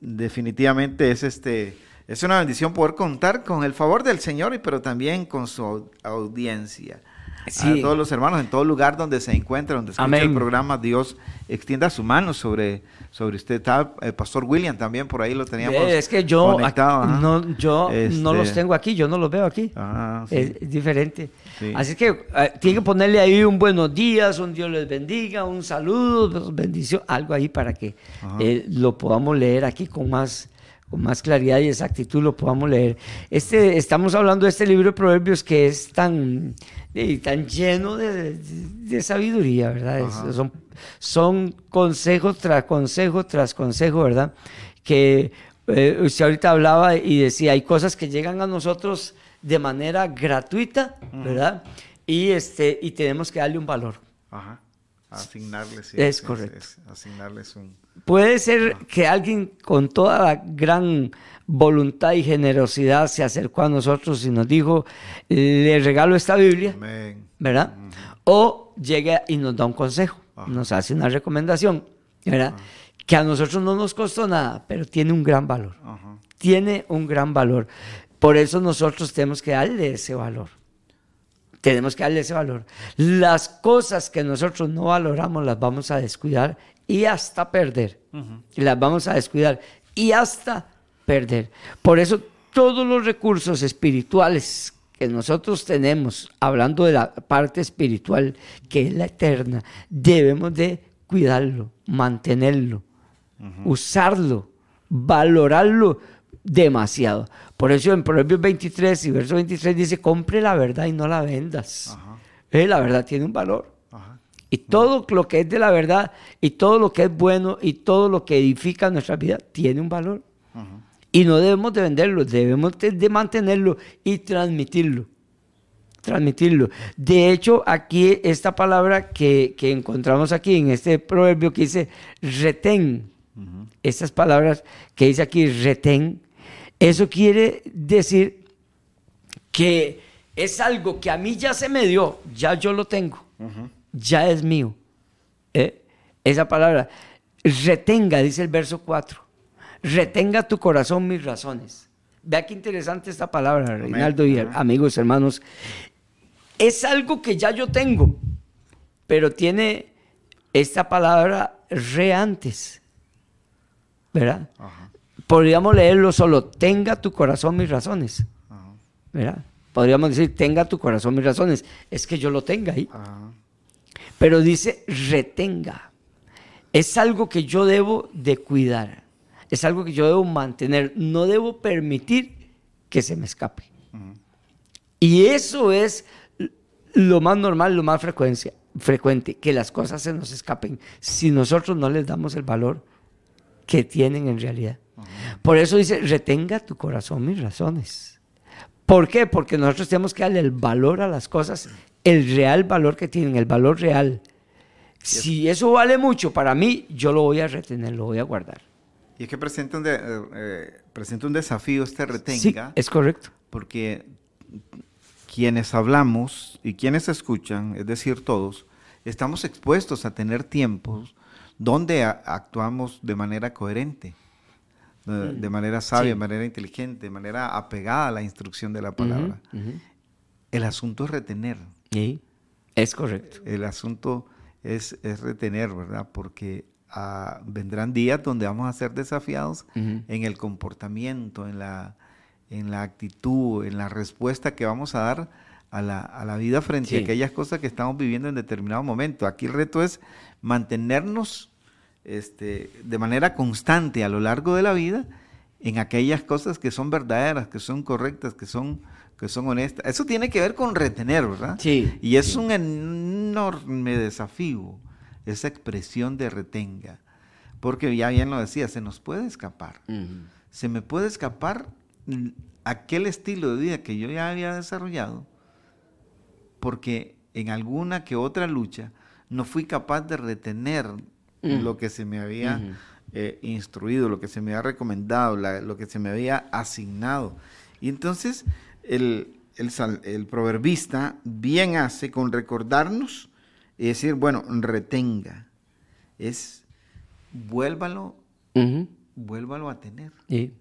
definitivamente es este es una bendición poder contar con el favor del Señor, pero también con su au- audiencia. Sí. A todos los hermanos en todo lugar donde se encuentren, donde escuche Amén. el programa, Dios extienda su mano sobre, sobre usted. Está el pastor William también por ahí lo teníamos. Es que yo, conectado, aquí- ajá. no, yo no Este, los tengo aquí, yo no los veo aquí. Ah, sí. Es, diferente. Sí. Así que eh, tiene que ponerle ahí un buenos días, un Dios les bendiga, un saludo, bendición, algo ahí para que eh, lo podamos leer aquí con más, con más claridad y exactitud, lo podamos leer. Este, estamos hablando de este libro de Proverbios que es tan, eh, tan lleno de, de- de sabiduría, ¿verdad? Es- son, son consejos tras consejo tras consejo, ¿verdad? Que eh, usted ahorita hablaba y decía, hay cosas que llegan a nosotros de manera gratuita, ¿verdad? Y, este, y tenemos que darle un valor. Ajá. Asignarles. sí, Es correcto. es asignarles un. Puede ser que alguien con toda la gran voluntad y generosidad se acercó a nosotros y nos dijo, le regalo esta Biblia, Amén. ¿verdad? O llega y nos da un consejo, Ajá. nos hace una recomendación, ¿verdad? Que a nosotros no nos costó nada, pero tiene un gran valor. Ajá. Tiene un gran valor. Por eso nosotros tenemos que darle ese valor. Tenemos que darle ese valor. Las cosas que nosotros no valoramos las vamos a descuidar y hasta perder. Las vamos a descuidar y hasta perder. Por eso todos los recursos espirituales que nosotros tenemos, hablando de la parte espiritual, que es la eterna, debemos de cuidarlo, mantenerlo, usarlo, valorarlo demasiado. Por eso en Proverbios 23 y verso 23 dice, compre la verdad y no la vendas. Eh, la verdad tiene un valor. Y todo lo que es de la verdad y todo lo que es bueno y todo lo que edifica nuestra vida tiene un valor. Y no debemos de venderlo, debemos de, de mantenerlo y transmitirlo. Transmitirlo. De hecho, aquí esta palabra que, que encontramos aquí en este proverbio que dice retén, estas palabras que dice aquí retén, eso quiere decir que es algo que a mí ya se me dio, ya yo lo tengo, ya es mío. ¿Eh? Esa palabra, retenga, dice el verso 4, retenga tu corazón mis razones. Vea qué interesante esta palabra, Reinaldo y amigos, hermanos. Es algo que ya yo tengo, pero tiene esta palabra re antes, ¿verdad? Ajá. Podríamos leerlo solo, tenga tu corazón mis razones, Ajá. ¿verdad? Podríamos decir, tenga tu corazón mis razones, es que yo lo tenga ahí. Ajá. Pero dice retenga. Es algo que yo debo de cuidar. Es algo que yo debo mantener. No debo permitir que se me escape. Y eso es lo más normal, lo más frecuencia, frecuente, que las cosas se nos escapen si nosotros no les damos el valor que tienen en realidad. Por eso dice, retenga tu corazón mis razones. ¿Por qué? Porque nosotros tenemos que darle el valor a las cosas, el real valor que tienen, el valor real. Si eso vale mucho para mí, yo lo voy a retener, lo voy a guardar. Y es que presenta un, de- eh, presenta un desafío este Sí, retenga, es correcto. porque quienes hablamos y quienes escuchan, es decir, todos, estamos expuestos a tener tiempos donde actuamos de manera coherente, de, de manera sabia, Mm. Sí. de manera inteligente, de manera apegada a la instrucción de la palabra. El asunto es retener. Sí, es correcto. El asunto es, es retener, ¿verdad? Porque a- vendrán días donde vamos a ser desafiados en el comportamiento, en la, en la actitud, en la respuesta que vamos a dar a la, a la vida frente Sí. a aquellas cosas que estamos viviendo en determinado momento. Aquí el reto es mantenernos este, de manera constante a lo largo de la vida en aquellas cosas que son verdaderas, que son correctas, que son, que son honestas. Eso tiene que ver con retener, ¿verdad? Sí, Y es sí. un enorme desafío esa expresión de retenga, porque ya bien lo decía, se nos puede escapar. Se me puede escapar mm, aquel estilo de vida que yo ya había desarrollado, porque en alguna que otra lucha no fui capaz de retener Mm. lo que se me había eh, instruido, lo que se me había recomendado, la- lo que se me había asignado. Y entonces el, el el proverbista bien hace con recordarnos y decir, bueno, retenga, es vuélvalo, vuélvalo a tener. Y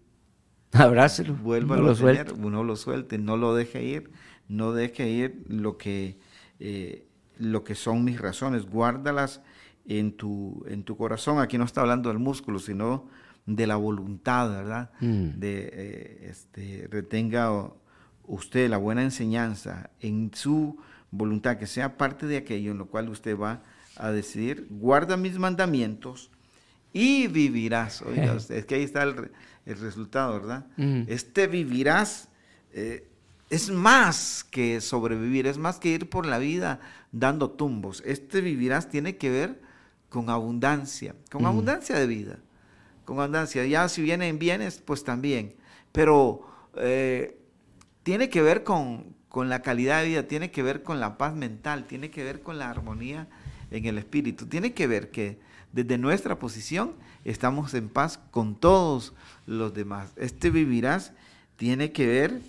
abrácelo. Vuélvalo no lo a tener, suelte. no lo suelte, no lo deje ir, no deje ir lo que, eh, lo que son mis razones, guárdalas en tu, en tu corazón. Aquí no está hablando del músculo, sino de la voluntad, ¿verdad? Mm. De, eh, este, retenga usted la buena enseñanza en su voluntad, que sea parte de aquello en lo cual usted va a decidir, guarda mis mandamientos y vivirás. Oiga usted, es que ahí está el, el resultado, ¿verdad? Mm. Este vivirás eh, es más que sobrevivir, es más que ir por la vida dando tumbos. Este vivirás tiene que ver con abundancia, con abundancia de vida, con abundancia. Ya si vienen bienes, pues también. Pero eh, tiene que ver con, con la calidad de vida, tiene que ver con la paz mental, tiene que ver con la armonía en el espíritu, tiene que ver que desde nuestra posición estamos en paz con todos los demás. Este vivirás tiene que ver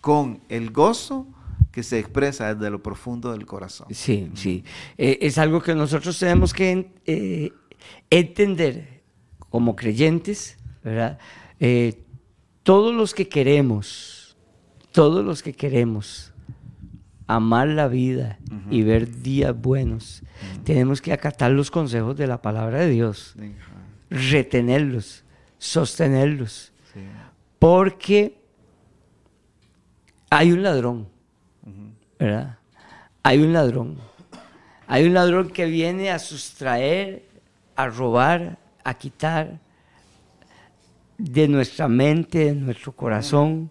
con el gozo que se expresa desde lo profundo del corazón. Sí, sí. Eh, es algo que nosotros tenemos que eh, entender como creyentes, ¿verdad? Eh, todos los que queremos, todos los que queremos amar la vida y ver días buenos, tenemos que acatar los consejos de la palabra de Dios, retenerlos, sostenerlos, Sí. porque hay un ladrón, ¿verdad? Hay un ladrón. Hay un ladrón que viene a sustraer, a robar, a quitar de nuestra mente, de nuestro corazón,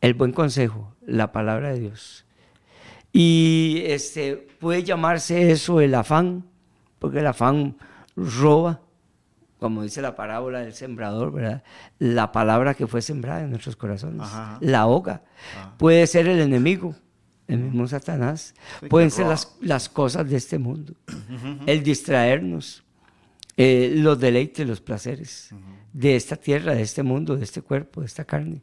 el buen consejo, la palabra de Dios. Y este, puede llamarse eso el afán, porque el afán roba, como dice la parábola del sembrador, ¿verdad? La palabra que fue sembrada en nuestros corazones, Ajá. la ahoga. Puede ser el enemigo, el mismo Satanás. Sí, Pueden ser las, las cosas de este mundo, el distraernos, eh, los deleites, los placeres de esta tierra, de este mundo, de este cuerpo, de esta carne.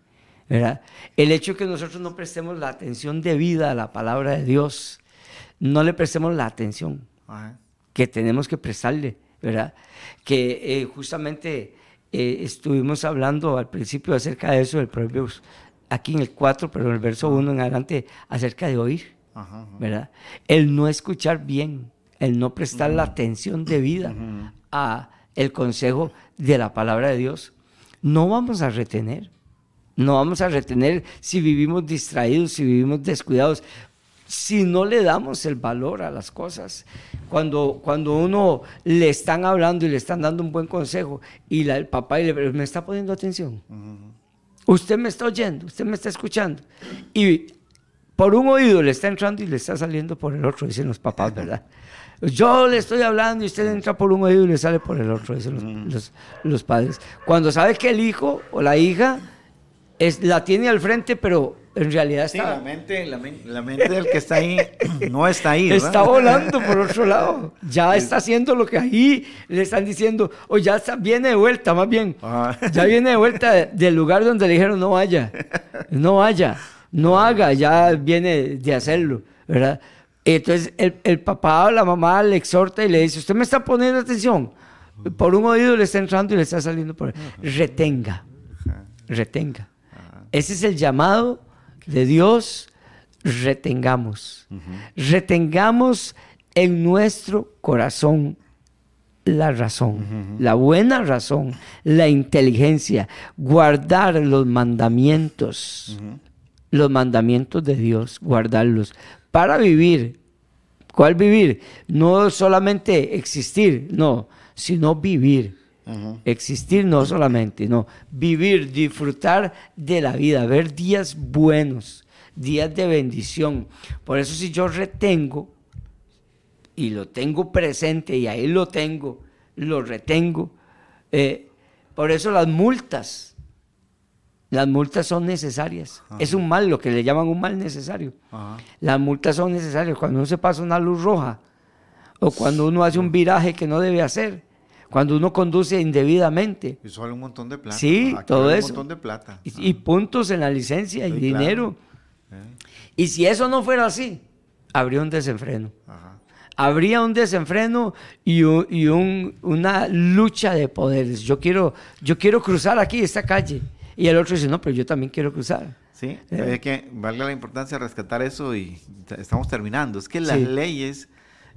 ¿Verdad? El hecho de que nosotros no prestemos la atención debida a la palabra de Dios, no le prestemos la atención Ajá. que tenemos que prestarle, ¿verdad? Que eh, justamente eh, estuvimos hablando al principio acerca de eso, del Proverbios, aquí en el 4, pero en el verso 1 en adelante, acerca de oír, Ajá, ajá. ¿verdad? El no escuchar bien, el no prestar la atención debida a el consejo de la palabra de Dios, no vamos a retener. No vamos a retener si vivimos distraídos, si vivimos descuidados, si no le damos el valor a las cosas. Cuando, cuando uno le están hablando y le están dando un buen consejo y la- el papá y le, me está poniendo atención. Usted me está oyendo, usted me está escuchando. Y por un oído le está entrando y le está saliendo por el otro, dicen los papás, ¿verdad? (laughs) Yo le estoy hablando y usted entra por un oído y le sale por el otro, dicen los, los- los padres. Cuando sabe que el hijo o la hija es, la tiene al frente, pero en realidad Sí, está, la mente, la, men- la mente del que está ahí (coughs) no está ahí. ¿verdad? está volando por otro lado. Ya está haciendo lo que ahí le están diciendo, o ya está- viene de vuelta, más bien. Ajá. Ya viene de vuelta de- del lugar donde le dijeron no vaya, no vaya, no haga, ya viene de hacerlo, ¿verdad? Entonces el, el papá o la mamá le exhorta y le dice, usted me está poniendo atención, por un oído le está entrando y le está saliendo por. Retenga, retenga. Ese es el llamado de Dios, retengamos. Retengamos en nuestro corazón la razón, la buena razón, la inteligencia, guardar los mandamientos, los mandamientos de Dios, guardarlos para vivir. ¿Cuál vivir? No solamente existir, no, sino vivir. Existir no solamente, no, vivir, disfrutar de la vida, ver días buenos, días de bendición. Por eso si yo retengo y lo tengo presente y ahí lo tengo, lo retengo, eh, por eso las multas, las multas son necesarias. Es un mal, lo que le llaman un mal necesario. Las multas son necesarias. Cuando uno se pasa una luz roja o cuando uno hace un viraje que no debe hacer cuando uno conduce indebidamente. Eso vale un montón de plata. Sí, todo eso. Un montón de plata. Y, puntos en la licencia y dinero. Y si eso no fuera así, habría un desenfreno. Habría un desenfreno y, una lucha de poderes. Yo quiero, yo quiero cruzar aquí esta calle. Y el otro dice, no, pero yo también quiero cruzar. Sí, eh. es que valga la importancia rescatar eso y estamos terminando. Es que las leyes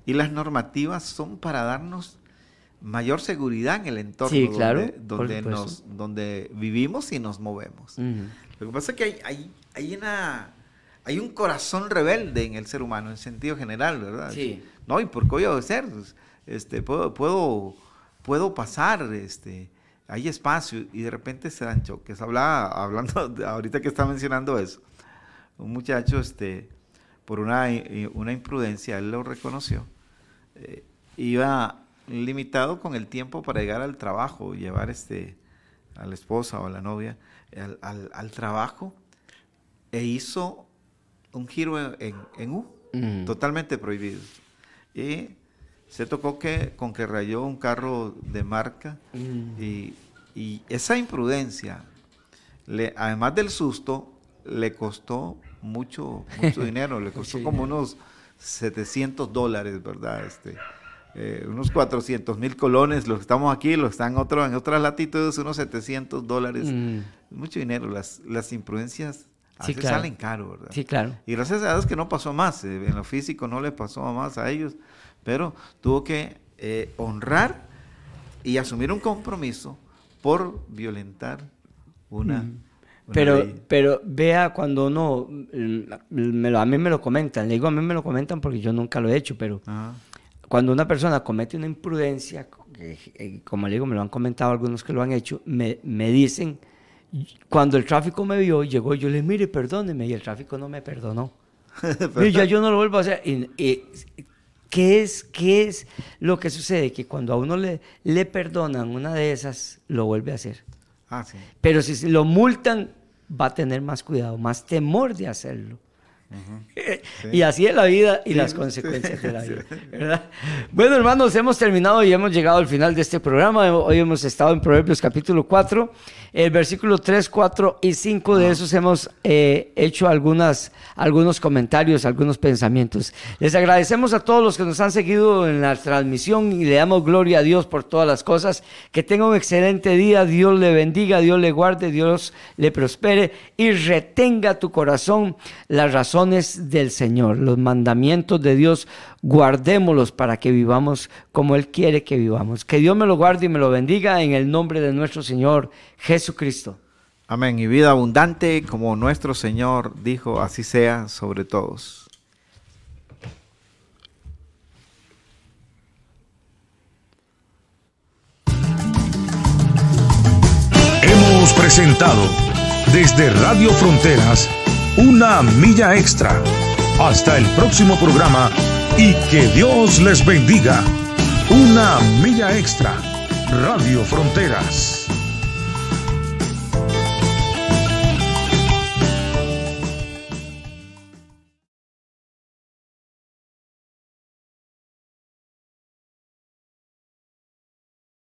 y las normativas son para darnos mayor seguridad en el entorno donde, nos, donde vivimos y nos movemos. Lo que pasa es que hay, hay, hay, una, hay un corazón rebelde en el ser humano, en sentido general, ¿verdad? Sí. No, ¿y por qué voy a ser? Este, puedo, puedo, puedo pasar, este, hay espacio y de repente se dan choques. Hablaba, hablando, ahorita que está mencionando eso, un muchacho, este, por una, eh, una imprudencia, él lo reconoció, eh, iba limitado con el tiempo para llegar al trabajo, llevar este, a la esposa o a la novia al, trabajo, e hizo un giro en, U, totalmente prohibido. Y se tocó que, con que rayó un carro de marca y, esa imprudencia, le, además del susto, le costó mucho, mucho (laughs) dinero, le costó como unos 700 dólares, ¿verdad? Este, eh, unos 400 mil colones, los que estamos aquí, los que están otro, en otras latitudes, unos 700 dólares. Mm. Mucho dinero, las, las imprudencias salen caro, ¿verdad? Sí, claro. Y gracias a Dios que no pasó más, eh, en lo físico no le pasó más a ellos, pero tuvo que eh, honrar y asumir un compromiso por violentar una... Mm. pero, pero vea cuando uno, me a mí me lo comentan, le digo a mí me lo comentan porque yo nunca lo he hecho, pero cuando una persona comete una imprudencia, eh, como le digo, me lo han comentado algunos que lo han hecho, me, me dicen, cuando el tráfico me vio, llegó, yo le dije, mire, perdóneme, y el tráfico no me perdonó. (laughs) y ya yo no lo vuelvo a hacer. Y, ¿qué, es, ¿Qué es lo que sucede? Que cuando a uno le, le perdonan una de esas, lo vuelve a hacer. Ah, sí. Pero si lo multan, va a tener más cuidado, más temor de hacerlo. (laughs) Y así es la vida y las consecuencias de la vida. Bueno, hermanos, hemos terminado y hemos llegado al final de este programa. Hoy hemos estado en Proverbios capítulo 4, el versículo 3, 4 y 5 de esos hemos eh, hecho algunas, algunos comentarios, algunos pensamientos. Les agradecemos a todos los que nos han seguido en la transmisión y le damos gloria a Dios por todas las cosas. Que tenga un excelente día, Dios le bendiga, Dios le guarde, Dios le prospere y retenga tu corazón la razón del Señor, los mandamientos de Dios, guardémoslos para que vivamos como Él quiere que vivamos. Que Dios me lo guarde y me lo bendiga en el nombre de nuestro Señor Jesucristo. Amén. Y vida abundante, como nuestro Señor dijo, así sea sobre todos. Hemos presentado desde Radio Fronteras una milla extra. Hasta el próximo programa y que Dios les bendiga. Una milla extra. Radio Fronteras.